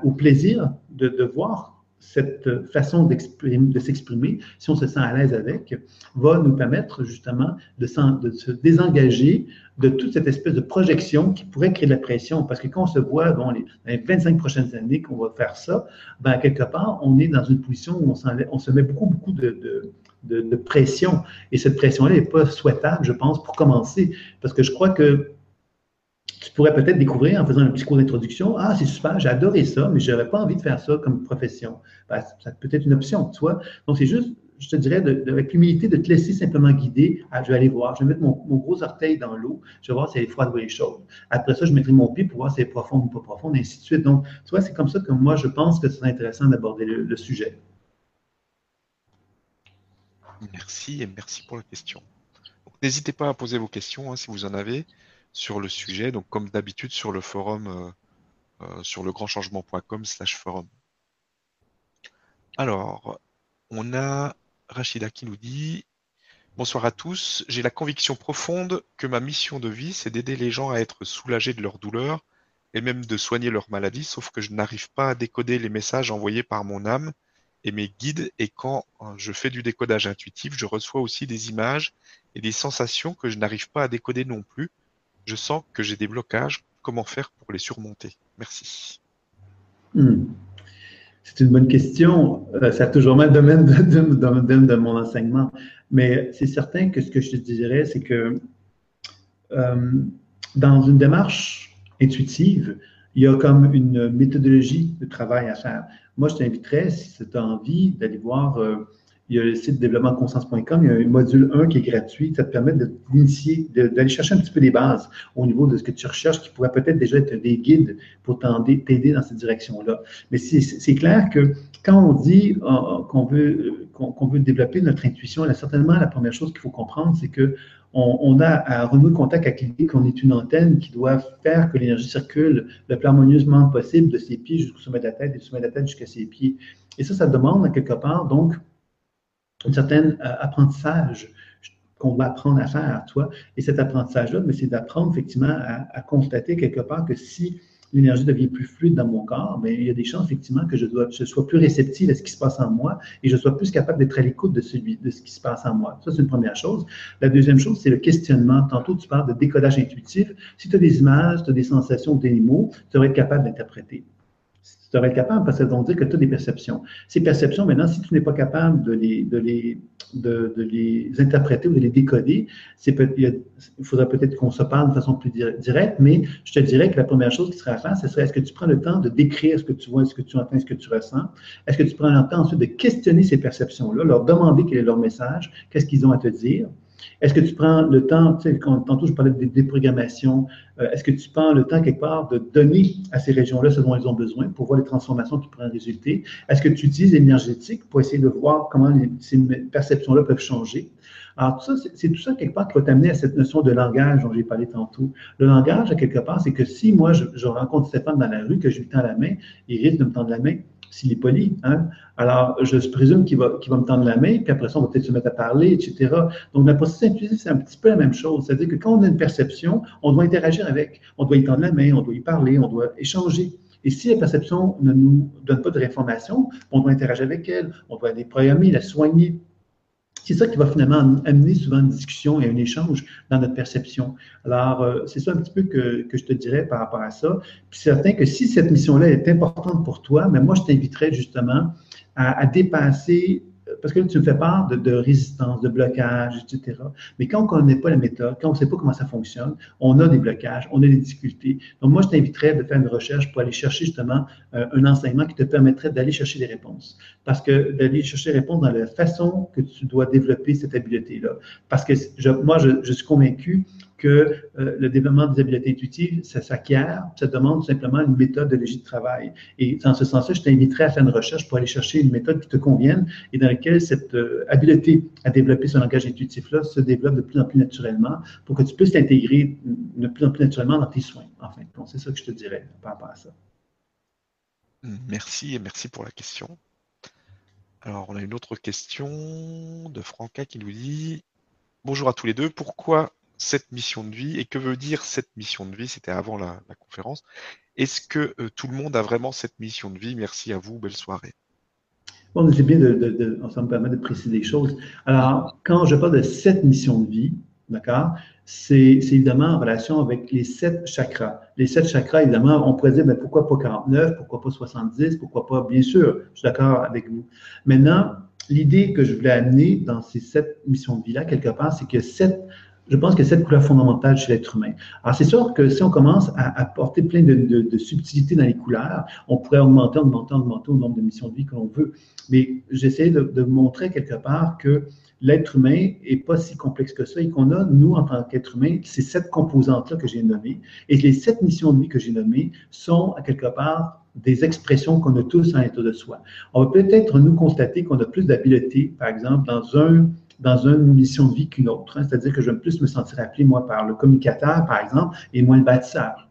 Speaker 2: au plaisir de, voir cette façon de s'exprimer, si on se sent à l'aise avec, va nous permettre justement de, se désengager de toute cette espèce de projection qui pourrait créer de la pression. Parce que quand on se voit, les, dans les 25 prochaines années qu'on va faire ça, ben, quelque part, on est dans une position où on, se met beaucoup, beaucoup de, de, de pression. Et cette pression-là n'est pas souhaitable, je pense, pour commencer. Parce que je crois que tu pourrais peut-être découvrir en faisant un petit cours d'introduction, ah, c'est super, j'ai adoré ça, mais je n'aurais pas envie de faire ça comme profession. Ben, ça peut être une option, tu vois. Donc, c'est juste, je te dirais, avec l'humilité, de te laisser simplement guider. Ah, je vais aller voir, je vais mettre mon, gros orteil dans l'eau, je vais voir si elle est froide ou elle est chaude. Après ça, je mettrai mon pied pour voir si elle est profonde ou pas profonde, et ainsi de suite. Donc, tu vois, c'est comme ça que moi, je pense que ce serait intéressant d'aborder le, sujet.
Speaker 1: Merci et merci pour la question. N'hésitez pas à poser vos questions hein, si vous en avez sur le sujet. Donc, comme d'habitude, sur le forum, euh, euh, sur legrandchangement.com slash forum. Alors, on a Rachida qui nous dit Bonsoir à tous. J'ai la conviction profonde que ma mission de vie, c'est d'aider les gens à être soulagés de leur douleur et même de soigner leur maladie, sauf que je n'arrive pas à décoder les messages envoyés par mon âme et mes guides. Et quand euh, je fais du décodage intuitif, je reçois aussi des images et des sensations que je n'arrive pas à décoder non plus. Je sens que j'ai des blocages. Comment faire pour les surmonter? Merci.
Speaker 2: Hmm. C'est une bonne question. Euh, ça a toujours mal domaine de, de, mon enseignement. Mais c'est certain que ce que je te dirais, c'est que euh, dans une démarche intuitive, il y a comme une méthodologie de travail à faire. Moi, je t'inviterais, si tu as envie, d'aller voir euh, il y a le site développementconscience.com, il y a un module 1 qui est gratuit. Ça te permet d'initier, d'aller chercher un petit peu des bases au niveau de ce que tu recherches, qui pourrait peut-être déjà être des guides pour t'aider dans cette direction-là. Mais c'est clair que quand on dit euh, qu'on veut, qu'on veut développer notre intuition, certainement, la première chose qu'il faut comprendre, c'est que on, a à renouer contact avec l'idée qu'on est une antenne qui doit faire que l'énergie circule le plus harmonieusement possible de ses pieds jusqu'au sommet de la tête et du sommet de la tête jusqu'à ses pieds. Et ça, ça demande, quelque part, donc, un certain euh, apprentissage qu'on va apprendre à faire, toi. Et cet apprentissage-là, ben, c'est d'apprendre effectivement à, constater quelque part que si l'énergie devient plus fluide dans mon corps, mais ben, il y a des chances effectivement que je, dois, je sois plus réceptif à ce qui se passe en moi et je sois plus capable d'être à l'écoute de ce qui se passe en moi. Ça, c'est une première chose. La deuxième chose, c'est le questionnement. Tantôt, tu parles de décodage intuitif. Si tu as des images, tu as des sensations, des mots, tu devrais être capable d'interpréter tu devrais être capable, parce que ça veut dire que tu as des perceptions. Ces perceptions, maintenant, si tu n'es pas capable de les, de les, de, les interpréter ou de les décoder, il faudrait peut-être qu'on se parle de façon plus directe, mais je te dirais que la première chose qui serait à faire, ce serait est-ce que tu prends le temps de décrire ce que tu vois, ce que tu entends, ce que tu ressens? Est-ce que tu prends le temps ensuite de questionner ces perceptions-là, leur demander quel est leur message, qu'est-ce qu'ils ont à te dire? Est-ce que tu prends le temps, tu sais, tantôt je parlais de déprogrammation, euh, est-ce que tu prends le temps quelque part de donner à ces régions-là ce dont elles ont besoin pour voir les transformations qui pourraient résulter? Est-ce que tu utilises l'énergétique pour essayer de voir comment ces perceptions-là peuvent changer? Alors, tout ça, c'est tout ça quelque part qui va t'amener à cette notion de langage dont j'ai parlé tantôt. Le langage, à quelque part, c'est que si moi, je, je rencontre Stéphane dans la rue, que je lui tends la main, il risque de me tendre la main, s'il est poli. Hein? Alors, je présume qu'il va, va me tendre la main, puis après ça, on va peut-être se mettre à parler, etc. Donc, la processus intuitif, c'est un petit peu la même chose. C'est-à-dire que quand on a une perception, on doit interagir avec. On doit y tendre la main, on doit y parler, on doit échanger. Et si la perception ne nous donne pas de réinformation, on doit interagir avec elle, on doit la programmer, la soigner. C'est ça qui va finalement amener souvent une discussion et un échange dans notre perception. Alors, euh, c'est ça un petit peu que, je te dirais par rapport à ça. Puis certain que si cette mission-là est importante pour toi, mais moi, je t'inviterais justement à, à dépasser parce que tu me fais part de, résistance, de blocage, etc. Mais quand on ne connaît pas la méthode, quand on ne sait pas comment ça fonctionne, on a des blocages, on a des difficultés. Donc, moi, je t'inviterais de faire une recherche pour aller chercher justement euh, un enseignement qui te permettrait d'aller chercher des réponses. Parce que d'aller chercher des réponses dans la façon que tu dois développer cette habileté-là. Parce que moi, je suis convaincu que euh, le développement des habiletés intuitives, ça s'acquiert, ça demande simplement une méthode de de travail. Et dans ce sens-là, je t'inviterais à faire une recherche pour aller chercher une méthode qui te convienne et dans laquelle cette euh, habileté à développer ce langage intuitif-là se développe de plus en plus naturellement pour que tu puisses l'intégrer de plus en plus naturellement dans tes soins. Enfin, c'est ça que je te dirais par rapport à ça.
Speaker 1: Merci et merci pour la question. Alors, on a une autre question de Franca qui nous dit Bonjour à tous les deux. Pourquoi cette mission de vie. Et que veut dire cette mission de vie? C'était avant la, conférence. Est-ce que euh, tout le monde a vraiment cette mission de vie? Merci à vous, belle soirée.
Speaker 2: Bon, c'est bien de, ça me permet de préciser des choses. Alors, quand je parle de cette mission de vie, d'accord, c'est évidemment en relation avec les sept chakras. Les sept chakras, évidemment, on pourrait dire, mais pourquoi pas 49, pourquoi pas 70, pourquoi pas, bien sûr, je suis d'accord avec vous. Maintenant, l'idée que je voulais amener dans ces sept missions de vie-là, quelque part, c'est que sept je pense que c'est cette couleur fondamentale chez l'être humain. Alors, c'est sûr que si on commence à apporter plein de, subtilités dans les couleurs, on pourrait augmenter, augmenter, augmenter le nombre de missions de vie que l'on veut. Mais j'essaie de, montrer quelque part que l'être humain est pas si complexe que ça et qu'on a, nous, en tant qu'être humain, ces sept composantes-là que j'ai nommées. Et les sept missions de vie que j'ai nommées sont, à quelque part, des expressions qu'on a tous en état de soi. On va peut-être nous constater qu'on a plus d'habileté, par exemple, dans un dans une mission de vie qu'une autre. Hein. C'est-à-dire que je vais plus me sentir appelé, moi, par le communicateur, par exemple, et moins le bâtisseur.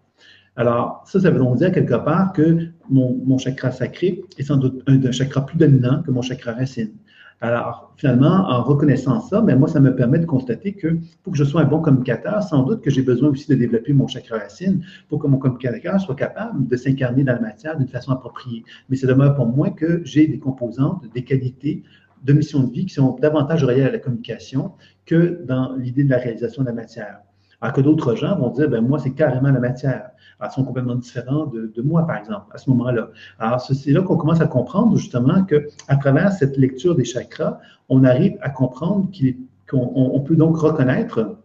Speaker 2: Alors, ça, ça veut donc dire quelque part que mon, chakra sacré est sans doute un, chakra plus dominant que mon chakra racine. Alors, finalement, en reconnaissant ça, ben, moi, ça me permet de constater que pour que je sois un bon communicateur, sans doute que j'ai besoin aussi de développer mon chakra racine pour que mon communicateur soit capable de s'incarner dans la matière d'une façon appropriée. Mais ça demeure pour moi que j'ai des composantes, des qualités de mission de vie qui sont davantage reliées à la communication que dans l'idée de la réalisation de la matière. Alors que d'autres gens vont dire, ben moi, c'est carrément la matière. Alors, ils sont complètement différents de, moi, par exemple, à ce moment-là. Alors, c'est là qu'on commence à comprendre justement qu'à travers cette lecture des chakras, on arrive à comprendre qu'on peut donc reconnaître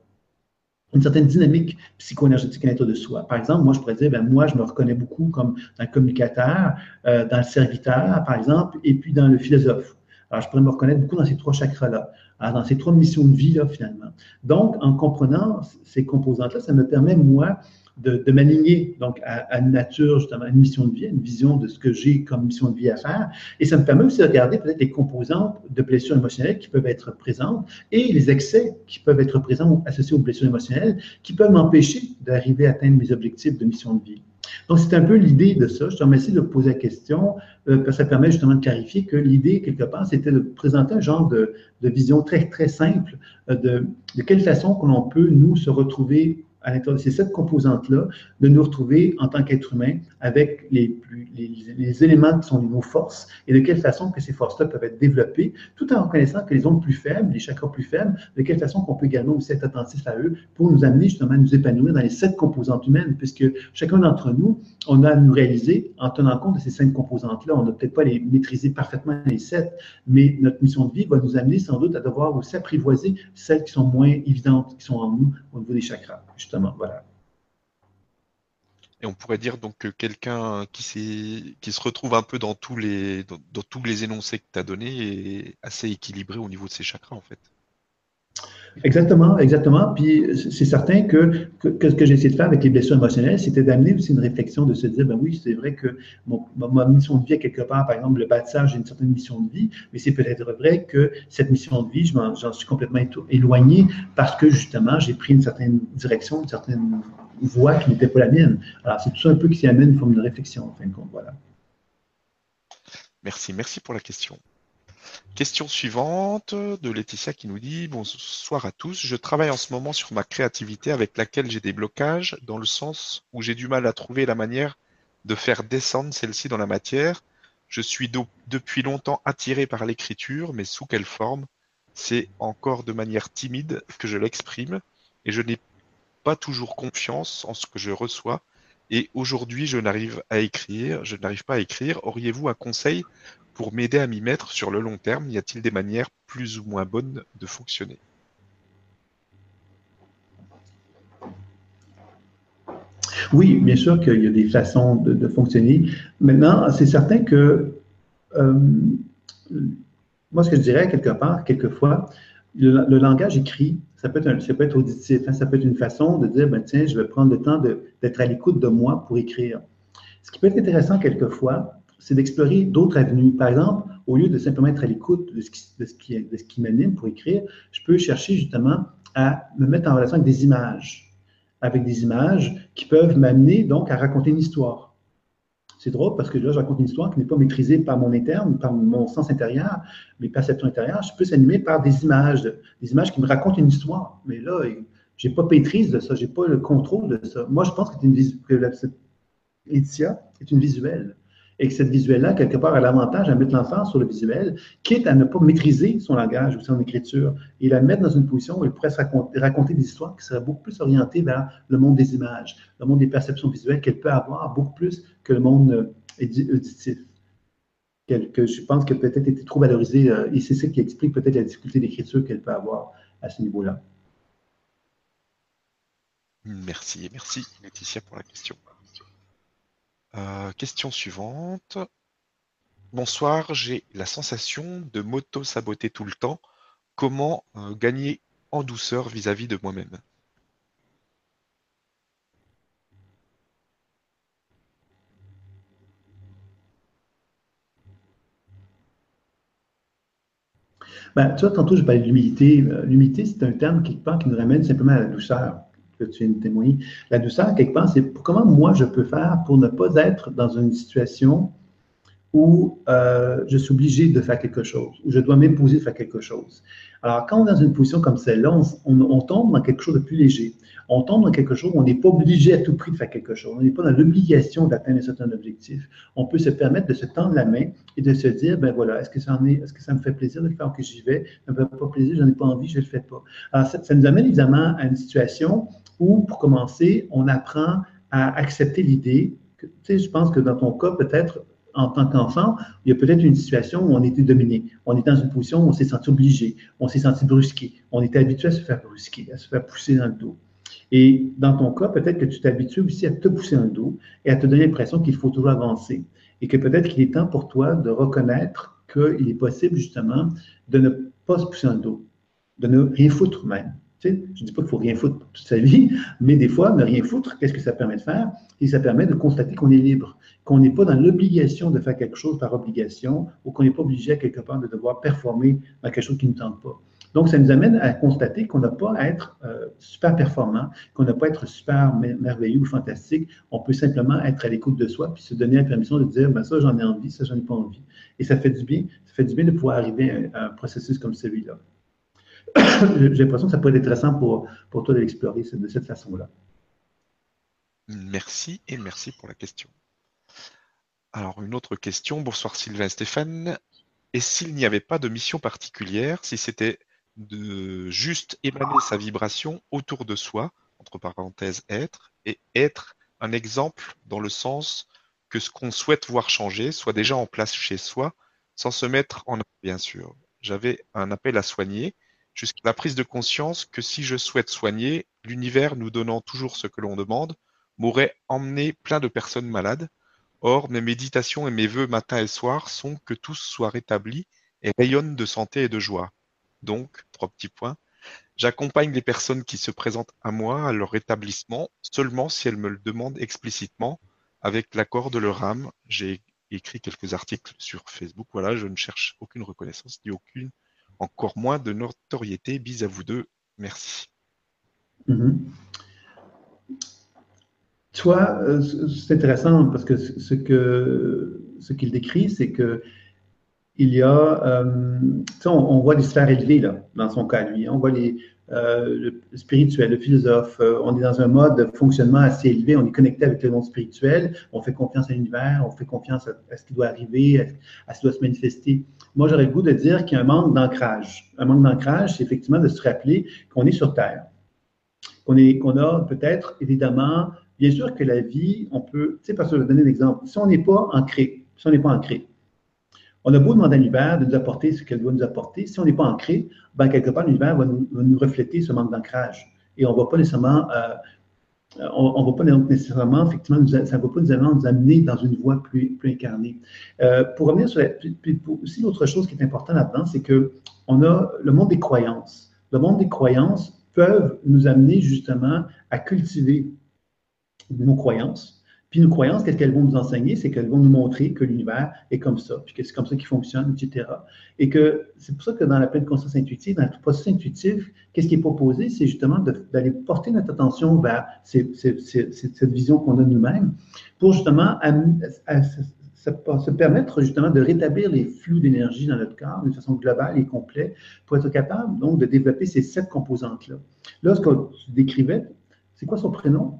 Speaker 2: une certaine dynamique psycho-énergétique à l'intérieur de soi. Par exemple, moi, je pourrais dire, ben, moi, je me reconnais beaucoup comme dans le communicateur, euh, dans le serviteur, par exemple, et puis dans le philosophe. Alors, je pourrais me reconnaître beaucoup dans ces trois chakras-là, dans ces trois missions de vie-là, finalement. Donc, en comprenant ces composantes-là, ça me permet, moi, de, de m'aligner donc à, une nature, justement, à une mission de vie, une vision de ce que j'ai comme mission de vie à faire. Et ça me permet aussi de regarder peut-être les composantes de blessures émotionnelles qui peuvent être présentes et les excès qui peuvent être présents ou associés aux blessures émotionnelles qui peuvent m'empêcher d'arriver à atteindre mes objectifs de mission de vie. Donc, c'est un peu l'idée de ça. Je te remercie de poser la question, euh, parce que ça permet justement de clarifier que l'idée, quelque part, c'était de présenter un genre de, vision très, très simple euh, de, de quelle façon que l'on peut, nous, se retrouver à l'intérieur de ces sept composantes-là, de nous retrouver en tant qu'être humain avec les, les, éléments qui sont nos forces et de quelle façon que ces forces-là peuvent être développées, tout en reconnaissant que les ondes plus faibles, les chakras plus faibles, de quelle façon qu'on peut également aussi être attentif à eux pour nous amener justement à nous épanouir dans les sept composantes humaines, puisque chacun d'entre nous, on a à nous réaliser en tenant compte de ces cinq composantes-là. On n'a peut-être pas les maîtriser parfaitement les sept, mais notre mission de vie va nous amener sans doute à devoir aussi apprivoiser celles qui sont moins évidentes, qui sont en nous au niveau des chakras, justement. Voilà.
Speaker 1: Et on pourrait dire donc que quelqu'un qui, se retrouve un peu dans tous les, dans, énoncés que tu as donnés est assez équilibré au niveau de ses chakras, en fait.
Speaker 2: Exactement, exactement. Puis c'est certain que, que, ce que j'ai essayé de faire avec les blessures émotionnelles, c'était d'amener aussi une réflexion de se dire, ben oui, c'est vrai que ma, mission de vie, quelque part, par exemple, le bâtissage, j'ai une certaine mission de vie, mais c'est peut-être vrai que cette mission de vie, j'en suis complètement éloigné parce que justement, j'ai pris une certaine direction, une certaine voie qui n'était pas la mienne. Alors, c'est tout ça un peu qui amène une forme de réflexion. Voilà.
Speaker 1: Merci, merci pour la question. Question suivante de Laetitia qui nous dit Bonsoir à tous. Je travaille en ce moment sur ma créativité avec laquelle j'ai des blocages, dans le sens où j'ai du mal à trouver la manière de faire descendre celle-ci dans la matière. Je suis depuis longtemps attiré par l'écriture, mais sous quelle forme? C'est encore de manière timide que je l'exprime et je n'ai pas toujours confiance en ce que je reçois. Et aujourd'hui, je n'arrive à écrire, je n'arrive pas à écrire. Auriez-vous un conseil pour m'aider à m'y mettre sur le long terme, y a-t-il des manières plus ou moins bonnes de fonctionner?
Speaker 2: Oui, bien sûr qu'il y a des façons de, fonctionner. Maintenant, c'est certain que euh, moi, ce que je dirais quelque part, quelquefois, le, langage écrit, ça peut, être ça peut être auditif, hein, ça peut être une façon de dire, ben, tiens, je vais prendre le temps d'être à l'écoute de moi pour écrire. Ce qui peut être intéressant quelquefois, c'est d'explorer d'autres avenues. Par exemple, au lieu de simplement être à l'écoute de ce qui, de ce qui, m'anime pour écrire, je peux chercher justement à me mettre en relation avec des images, avec des images qui peuvent m'amener donc à raconter une histoire. C'est drôle parce que là, je raconte une histoire qui n'est pas maîtrisée par mon interne, par mon sens intérieur, mes perceptions intérieures. Je peux s'animer par des images, des images qui me racontent une histoire. Mais là, je n'ai pas maîtrise de ça, je n'ai pas le contrôle de ça. Moi, je pense que, une, Laetitia est une visuelle et que cette visuelle-là, quelque part, a l'avantage à mettre l'enfant sur le visuel, quitte à ne pas maîtriser son langage ou son écriture, et la mettre dans une position où elle pourrait se raconter, des histoires qui seraient beaucoup plus orientées vers le monde des images, le monde des perceptions visuelles qu'elle peut avoir beaucoup plus que le monde euh, auditif. Je pense qu'elle peut-être été trop valorisée, euh, et c'est ça qui explique peut-être la difficulté d'écriture qu'elle peut avoir à ce niveau-là.
Speaker 1: Merci, merci Laetitia pour la question. Euh, question suivante. Bonsoir, j'ai la sensation de m'auto-saboter tout le temps. Comment euh, gagner en douceur vis-à-vis de moi-même?
Speaker 2: Ben, tu vois, tantôt, je parlais de l'humilité. Euh, l'humilité, c'est un terme qui nous ramène simplement à la douceur que tu viens de témoigner. La douceur, quelque part, c'est comment moi je peux faire pour ne pas être dans une situation où euh, je suis obligé de faire quelque chose, où je dois m'imposer de faire quelque chose. Alors, quand on est dans une position comme celle-là, on, tombe dans quelque chose de plus léger. On tombe dans quelque chose où on n'est pas obligé à tout prix de faire quelque chose. On n'est pas dans l'obligation d'atteindre un certain objectif. On peut se permettre de se tendre la main et de se dire, ben voilà, est-ce que ça, me fait plaisir de le faire que j'y vais? Ça me fait pas plaisir, j'en ai pas envie, je le fais pas. Alors, ça, nous amène évidemment à une situation où, pour commencer, on apprend à accepter l'idée tu sais, je pense que dans ton cas, peut-être, en tant qu'enfant, il y a peut-être une situation où on était dominé. On est dans une position où on s'est senti obligé, on s'est senti brusqué, on était habitué à se faire brusquer, à se faire pousser dans le dos. Et dans ton cas, peut-être que tu t'habitues aussi à te pousser dans le dos et à te donner l'impression qu'il faut toujours avancer. Et que peut-être qu'il est temps pour toi de reconnaître qu'il est possible justement de ne pas se pousser dans le dos, de ne rien foutre même. Je ne dis pas qu'il faut rien foutre toute sa vie, mais des fois, ne rien foutre, qu'est-ce que ça permet de faire? Et ça permet de constater qu'on est libre, qu'on n'est pas dans l'obligation de faire quelque chose par obligation ou qu'on n'est pas obligé à quelque part de devoir performer dans quelque chose qui ne tente pas. Donc, ça nous amène à constater qu'on n'a pas à être euh, super performant, qu'on n'a pas à être super merveilleux ou fantastique. On peut simplement être à l'écoute de soi puis se donner la permission de dire ben, ça, j'en ai envie, ça, j'en ai pas envie. Et ça fait du bien. Ça fait du bien de pouvoir arriver à un, processus comme celui-là. J'ai l'impression que ça peut être intéressant pour, pour toi de l'explorer de cette façon-là.
Speaker 1: Merci et merci pour la question. Alors, une autre question. Bonsoir Sylvain Stéphane. Et s'il n'y avait pas de mission particulière, si c'était de juste émaner sa vibration autour de soi, entre parenthèses être, et être un exemple dans le sens que ce qu'on souhaite voir changer soit déjà en place chez soi, sans se mettre en bien sûr. J'avais un appel à soigner, jusqu'à la prise de conscience que si je souhaite soigner, l'univers nous donnant toujours ce que l'on demande, m'aurait emmené plein de personnes malades. Or, mes méditations et mes vœux matin et soir sont que tous soient rétablis et rayonnent de santé et de joie. Donc, trois petits points, j'accompagne les personnes qui se présentent à moi à leur rétablissement seulement si elles me le demandent explicitement avec l'accord de leur âme. J'ai écrit quelques articles sur Facebook. Voilà, je ne cherche aucune reconnaissance ni aucune, encore moins de notoriété. Bis à vous deux. Merci.
Speaker 2: Mm-hmm. Toi, euh, c'est intéressant parce que ce ce qu'il décrit, c'est que il y a, euh, on, voit des sphères élevées là, dans son cas lui. On voit les, euh, le spirituel, le philosophe. on est dans un mode de fonctionnement assez élevé. On est connecté avec le monde spirituel. On fait confiance à l'univers. On fait confiance à, ce qui doit arriver, à, ce qui doit se manifester. Moi, j'aurais le goût de dire qu'il y a un manque d'ancrage. Un manque d'ancrage, c'est effectivement de se rappeler qu'on est sur Terre, qu'on a peut-être évidemment Bien sûr que la vie, on peut, tu sais, parce que je vais donner l'exemple. Si on n'est pas ancré, si on n'est pas ancré, on a beau demander à l'univers de nous apporter ce qu'elle doit nous apporter. Si on n'est pas ancré, ben, quelque part, l'univers va nous, refléter ce manque d'ancrage. Et on ne va pas nécessairement, euh, on, va pas nécessairement, effectivement, ça ne va pas nous, amener dans une voie plus, incarnée. Euh, pour revenir sur la, puis, aussi l'autre chose qui est importante là-dedans, c'est que on a le monde des croyances. Le monde des croyances peuvent nous amener justement à cultiver nos croyances. Puis nos croyances, qu'est-ce qu'elles vont nous enseigner? C'est qu'elles vont nous montrer que l'univers est comme ça, puis que c'est comme ça qu'il fonctionne, etc. Et que c'est pour ça que dans la pleine conscience intuitive, dans le processus intuitif, qu'est-ce qui est proposé? C'est justement d'aller porter notre attention vers cette vision qu'on a nous-mêmes pour justement se permettre justement de rétablir les flux d'énergie dans notre corps d'une façon globale et complète pour être capable donc de développer ces sept composantes-là. Là, ce que tu décrivais, c'est quoi son prénom?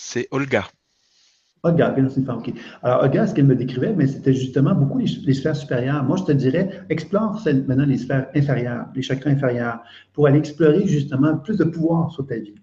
Speaker 1: C'est Olga.
Speaker 2: Olga, femme. Alors, Olga, ce qu'elle me décrivait, mais c'était justement beaucoup les, sphères supérieures. Moi, je te dirais, explore maintenant les sphères inférieures, les chakras inférieurs, pour aller explorer justement plus de pouvoir sur ta vie.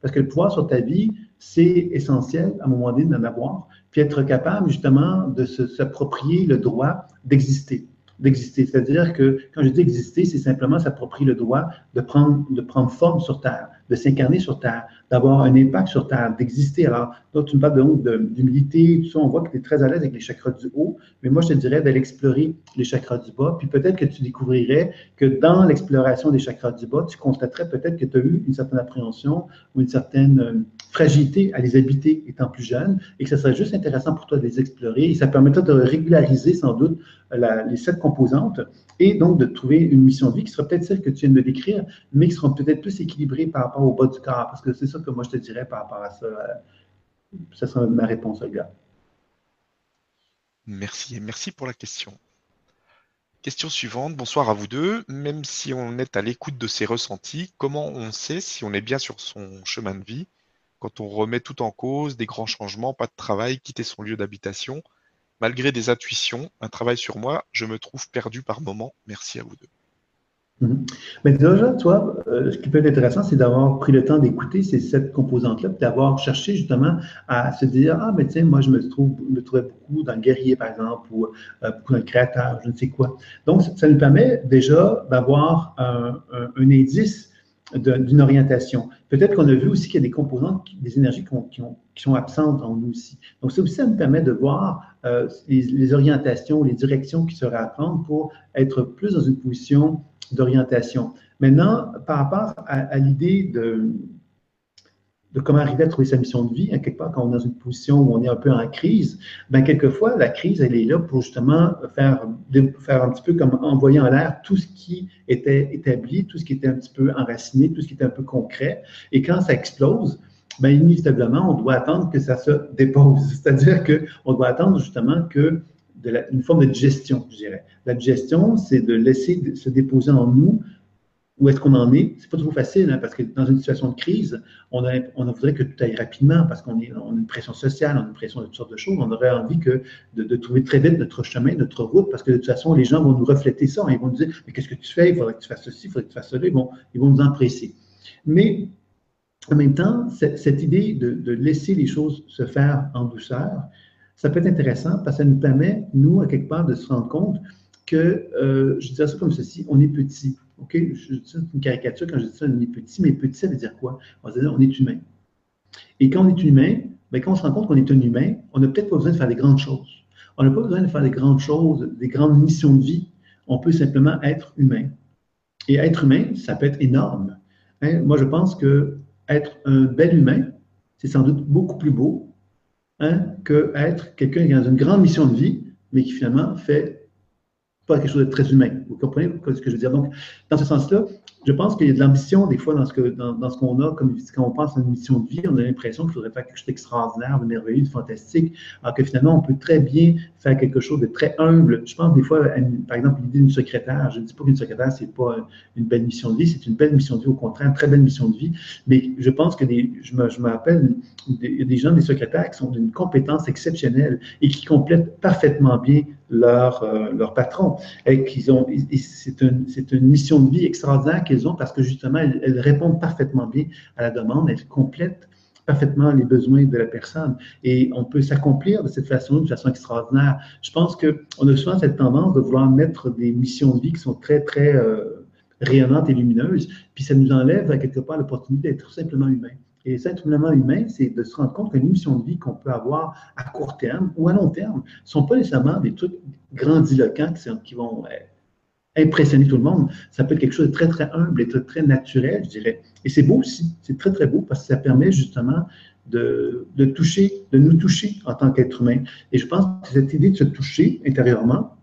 Speaker 2: Parce que le pouvoir sur ta vie, c'est essentiel à un moment donné d'en avoir, puis être capable justement de s'approprier le droit d'exister d'exister. C'est-à-dire que quand je dis exister, c'est simplement s'approprier le droit de prendre, de prendre forme sur Terre, de s'incarner sur Terre, d'avoir un impact sur Terre, d'exister. Alors, toi, tu me parles donc d'humilité, tout ça, on voit que tu es très à l'aise avec les chakras du haut, mais moi, je te dirais d'aller explorer les chakras du bas, puis peut-être que tu découvrirais que dans l'exploration des chakras du bas, tu constaterais peut-être que tu as eu une certaine appréhension ou une certaine euh, fragilité à les habiter étant plus jeune, et que ce serait juste intéressant pour toi de les explorer, et ça permettrait de régulariser sans doute les sept composantes, et donc de trouver une mission de vie qui sera peut-être celle que tu viens de décrire, mais qui sera peut-être plus équilibrée par rapport au bas du corps, parce que c'est ça que moi je te dirais par rapport à ça. Euh, ça sera ma réponse, gars.
Speaker 1: Merci et merci pour la question. Question suivante. Bonsoir à vous deux. Même si on est à l'écoute de ses ressentis, comment on sait si on est bien sur son chemin de vie quand on remet tout en cause, des grands changements, pas de travail, quitter son lieu d'habitation, malgré des intuitions, un travail sur moi, je me trouve perdu par moments. Merci à vous deux.
Speaker 2: Mhm. Mais déjà, toi, euh, ce qui peut être intéressant, c'est d'avoir pris le temps d'écouter ces sept composantes-là, d'avoir cherché justement à se dire Ah, mais tiens, moi, je me, trouve, me trouvais beaucoup dans le guerrier, par exemple, ou euh, beaucoup dans le créateur, je ne sais quoi. Donc, ça nous permet déjà d'avoir un, indice d'une orientation. Peut-être qu'on a vu aussi qu'il y a des composantes, des énergies qui, sont absentes en nous aussi. Donc, ça aussi, ça nous permet de voir euh, les, les, orientations, les directions qui seraient à prendre pour être plus dans une position d'orientation. Maintenant, par rapport à, l'idée de, de comment arriver à trouver sa mission de vie, à quelque part, quand on est dans une position où on est un peu en crise, ben quelquefois, la crise, elle est là pour justement faire, faire un petit peu comme envoyer en l'air tout ce qui était établi, tout ce qui était un petit peu enraciné, tout ce qui était un peu concret. Et quand ça explose, ben inévitablement, on doit attendre que ça se dépose. C'est-à-dire qu'on doit attendre justement que une forme de gestion, je dirais. La gestion, c'est de laisser se déposer en nous où est-ce qu'on en est. C'est pas toujours facile, hein, parce que dans une situation de crise, on, voudrait que tout aille rapidement, parce qu'on on a une pression sociale, on a une pression de toutes sortes de choses. On aurait envie que, de, trouver très vite notre chemin, notre route, parce que de toute façon, les gens vont nous refléter ça. Ils vont nous dire, mais qu'est-ce que tu fais? Il faudrait que tu fasses ceci, il faudrait que tu fasses cela. Ils vont, ils vont nous empresser. Mais en même temps, cette, idée de, de, laisser les choses se faire en douceur, ça peut être intéressant parce que ça nous permet, nous, à quelque part, de se rendre compte que, euh, je dirais ça comme ceci, on est petit. OK? Dis une caricature quand je dis ça, on est petit, mais petit, ça veut dire quoi? On va dire, on est humain. Et quand on est humain, bien, quand on se rend compte qu'on est un humain, on n'a peut-être pas besoin de faire des grandes choses. On n'a pas besoin de faire des grandes choses, des grandes missions de vie. On peut simplement être humain. Et être humain, ça peut être énorme. Hein? Moi, je pense que être un bel humain, c'est sans doute beaucoup plus beau hein, qu'être quelqu'un qui a une grande mission de vie, mais qui finalement fait pas quelque chose de très humain. Vous comprenez ce que je veux dire? Donc, dans ce sens-là, je pense qu'il y a de l'ambition des fois dans ce que dans, ce qu'on a, comme quand on pense à une mission de vie, on a l'impression qu'il faudrait faire quelque chose d'extraordinaire, de merveilleux, de fantastique, alors que finalement, on peut très bien faire quelque chose de très humble. Je pense des fois, par exemple, l'idée d'une secrétaire. Je ne dis pas qu'une secrétaire, c'est pas une belle mission de vie, c'est une belle mission de vie, au contraire, une très belle mission de vie. Mais je pense que des, je me, je me rappelle des gens, des secrétaires qui sont d'une compétence exceptionnelle et qui complètent parfaitement bien leur, euh, leur patron. Et qu'ils ont, c'est une, mission de vie extraordinaire qu'ils ont parce que justement, elles, répondent parfaitement bien à la demande, elles complètent parfaitement les besoins de la personne. Et on peut s'accomplir de cette façon, de façon extraordinaire. Je pense qu'on a souvent cette tendance de vouloir mettre des missions de vie qui sont très, très euh, rayonnantes et lumineuses, puis ça nous enlève à quelque part l'opportunité d'être simplement humain. Et simplement humain, c'est de se rendre compte qu'une mission de vie qu'on peut avoir à court terme ou à long terme ne sont pas nécessairement des trucs grandiloquents qui, vont euh, impressionner tout le monde. Ça peut être quelque chose de très, très humble et très, très naturel, je dirais. Et c'est beau aussi. C'est très, très beau parce que ça permet justement de, de toucher, de nous toucher en tant qu'être humain. Et je pense que cette idée de se toucher intérieurement,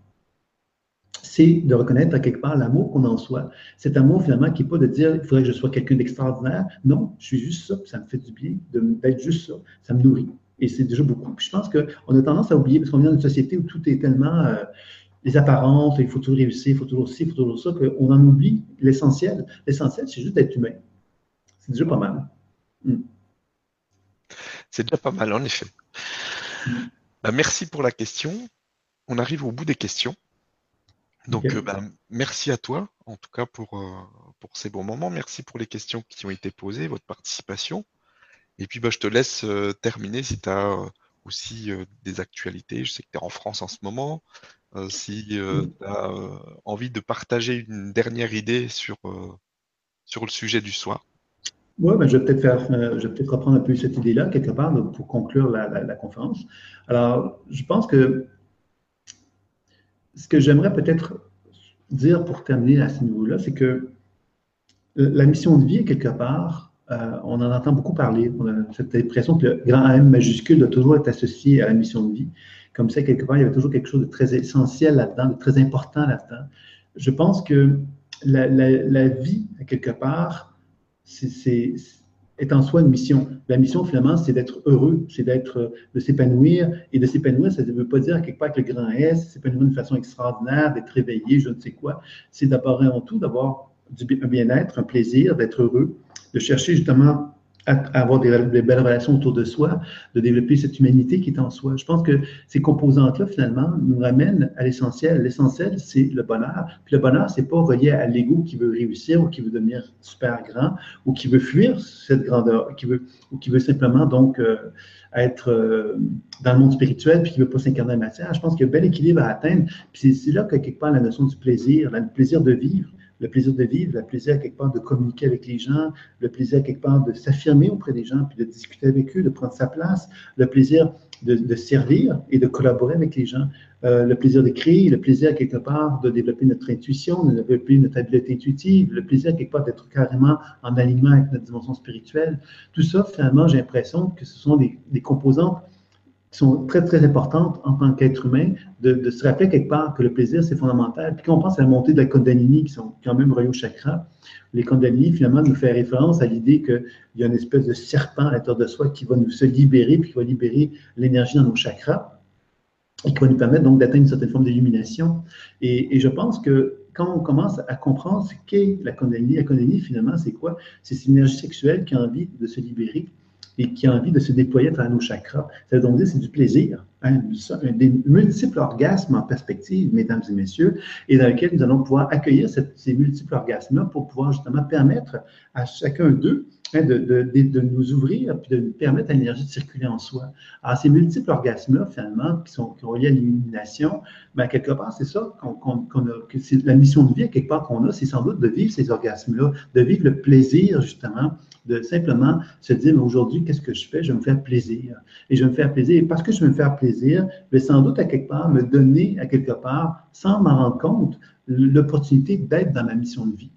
Speaker 2: c'est de reconnaître à quelque part l'amour qu'on en soit. Cet amour, finalement, qui n'est pas de dire il faudrait que je sois quelqu'un d'extraordinaire. Non, je suis juste ça, ça me fait du bien d'être juste ça. Ça me nourrit. Et c'est déjà beaucoup. Puis je pense qu'on a tendance à oublier, parce qu'on vient d'une société où tout est tellement euh, les apparences, il faut toujours réussir, il faut toujours ci, il faut toujours ça, qu'on en oublie l'essentiel. L'essentiel, c'est juste d'être humain. C'est déjà pas mal.
Speaker 1: Hmm. C'est déjà pas mal, en effet. Bah, merci pour la question. On arrive au bout des questions. Donc, euh, bah, merci à toi, en tout cas, pour, euh, pour ces bons moments. Merci pour les questions qui ont été posées, votre participation. Et puis, bah, je te laisse euh, terminer si tu as aussi des actualités. Je sais que tu es en France en ce moment. si tu as envie de partager une dernière idée sur, sur le sujet du soir.
Speaker 2: Oui, ben, je vais peut-être faire, je vais peut-être reprendre un peu cette idée-là, quelque part, pour conclure la, la conférence. Alors, je pense que ce que j'aimerais peut-être dire pour terminer à ce niveau-là, c'est que la mission de vie, quelque part, euh, on en entend beaucoup parler. On a cette impression que le grand M majuscule doit toujours être associé à la mission de vie. Comme ça, quelque part, il y avait toujours quelque chose de très essentiel là-dedans, de très important là-dedans. Je pense que la, vie, quelque part, c'est est en soi une mission. La mission, finalement, c'est d'être heureux, c'est d'être, de s'épanouir. Et de s'épanouir, ça ne veut pas dire quelque part que le grand S, s'épanouir d'une façon extraordinaire, d'être réveillé, je ne sais quoi. C'est d'abord et avant tout d'avoir un bien-être, un plaisir, d'être heureux, de chercher justement avoir des, belles relations autour de soi, de développer cette humanité qui est en soi. Je pense que ces composantes-là, finalement, nous ramènent à l'essentiel. L'essentiel, c'est le bonheur. Puis le bonheur, c'est pas relié à l'ego qui veut réussir ou qui veut devenir super grand ou qui veut fuir cette grandeur, qui veut, ou qui veut simplement donc euh, être euh, dans le monde spirituel puis qui veut pas s'incarner en matière. Je pense qu'il y a un bel équilibre à atteindre. Puis c'est là que quelque part la notion du plaisir, le plaisir de vivre le plaisir de vivre, le plaisir quelque part de communiquer avec les gens, le plaisir quelque part de s'affirmer auprès des gens, puis de discuter avec eux, de prendre sa place, le plaisir de, servir et de collaborer avec les gens, euh, le plaisir créer, le plaisir quelque part de développer notre intuition, de développer notre habileté intuitive, le plaisir quelque part d'être carrément en alignement avec notre dimension spirituelle. Tout ça, finalement, j'ai l'impression que ce sont des composantes sont très, très importantes en tant qu'être humain, de, se rappeler quelque part que le plaisir, c'est fondamental. Puis quand on pense à la montée de la Kundalini, qui sont quand même reliés au chakra, les Kundalini, finalement, nous fait référence à l'idée qu'il y a une espèce de serpent à l'intérieur de soi qui va nous se libérer, puis qui va libérer l'énergie dans nos chakras, et qui va nous permettre donc d'atteindre une certaine forme d'illumination. Et, et, je pense que quand on commence à comprendre ce qu'est la Kundalini, la Kundalini, finalement, c'est quoi? C'est cette énergie sexuelle qui a envie de se libérer et qui a envie de se déployer à nos chakras. Ça veut donc dire c'est du plaisir, hein, des multiples orgasmes en perspective, mesdames et messieurs, et dans lesquels nous allons pouvoir accueillir ces multiples orgasmes-là pour pouvoir justement permettre à chacun d'eux hein, de, nous ouvrir puis de permettre à l'énergie de circuler en soi. Alors, ces multiples orgasmes-là, finalement, qui sont, qui liés à l'illumination, ben, quelque part, c'est ça qu'on a, c'est la mission de vie, quelque part, qu'on a, c'est sans doute de vivre ces orgasmes-là, de vivre le plaisir, justement, de simplement se dire, aujourd'hui, qu'est-ce que je fais? Je vais me faire plaisir. Et je vais me faire plaisir. Et parce que je vais me faire plaisir, je vais sans doute à quelque part me donner à quelque part, sans m'en rendre compte, l'opportunité d'être dans ma mission de vie.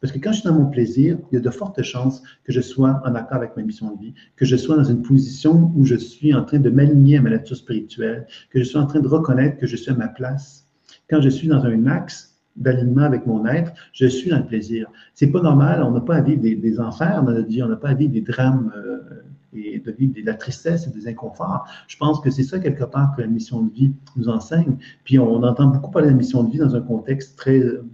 Speaker 2: Parce que quand je suis dans mon plaisir, il y a de fortes chances que je sois en accord avec ma mission de vie, que je sois dans une position où je suis en train de m'aligner à ma nature spirituelle, que je suis en train de reconnaître que je suis à ma place. Quand je suis dans un axe d'alignement avec mon être, je suis dans le plaisir. C'est pas normal, on n'a pas à vivre des, enfers dans notre vie, on n'a pas à vivre des drames euh, et de vivre de la tristesse et des inconforts. Je pense que c'est ça quelque part que la mission de vie nous enseigne. Puis on, entend beaucoup parler de la mission de vie dans un contexte très euh,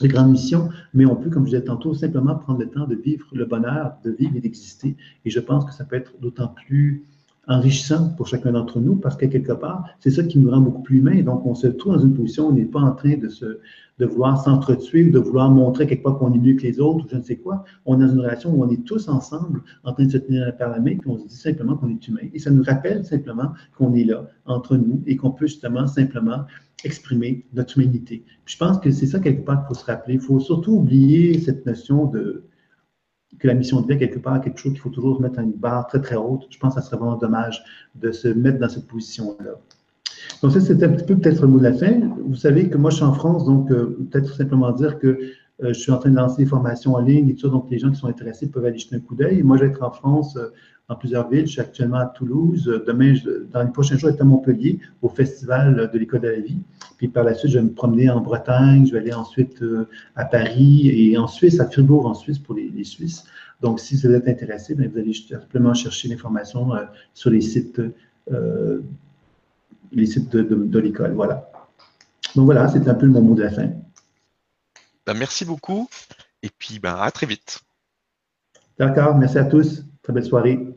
Speaker 2: de grande mission, mais on peut, comme je disais tantôt, simplement prendre le temps de vivre le bonheur, de vivre et d'exister. Et je pense que ça peut être d'autant plus enrichissant pour chacun d'entre nous parce que quelque part, c'est ça qui nous rend beaucoup plus humains. Donc, on se trouve dans une position où on n'est pas en train de, se, de vouloir s'entretuer ou de vouloir montrer quelque part qu'on est mieux que les autres ou je ne sais quoi. On est dans une relation où on est tous ensemble en train de se tenir par la main puis on se dit simplement qu'on est humain. Et ça nous rappelle simplement qu'on est là entre nous et qu'on peut justement simplement exprimer notre humanité. je pense que c'est ça quelque part qu'il faut se rappeler. Il faut surtout oublier cette notion de que la mission de vie, quelque part, quelque chose qu'il faut toujours mettre à une barre très, très haute. Je pense que ça serait vraiment dommage de se mettre dans cette position-là. Donc, ça, c'était un petit peu peut-être le mot de la fin. Vous savez que moi, je suis en France, donc euh, peut-être simplement dire que je suis en train de lancer des formations en ligne et tout ça, donc les gens qui sont intéressés peuvent aller jeter un coup d'œil. Moi, je vais être en France euh, dans plusieurs villes. Je suis actuellement à Toulouse. Demain, dans les prochains jours, je vais être à Montpellier au Festival de l'École de la vie. Puis par la suite, je vais me promener en Bretagne. Je vais aller ensuite euh, à Paris et en Suisse, à Fribourg en Suisse pour les, Suisses. Donc, si vous êtes intéressé, vous allez simplement chercher l'information euh, sur les sites, euh, les sites de, l'école. Voilà. Donc voilà, c'est un peu mon mot de la fin.
Speaker 1: Ben, merci beaucoup et puis ben, à très vite.
Speaker 2: D'accord, merci à tous. Très belle soirée.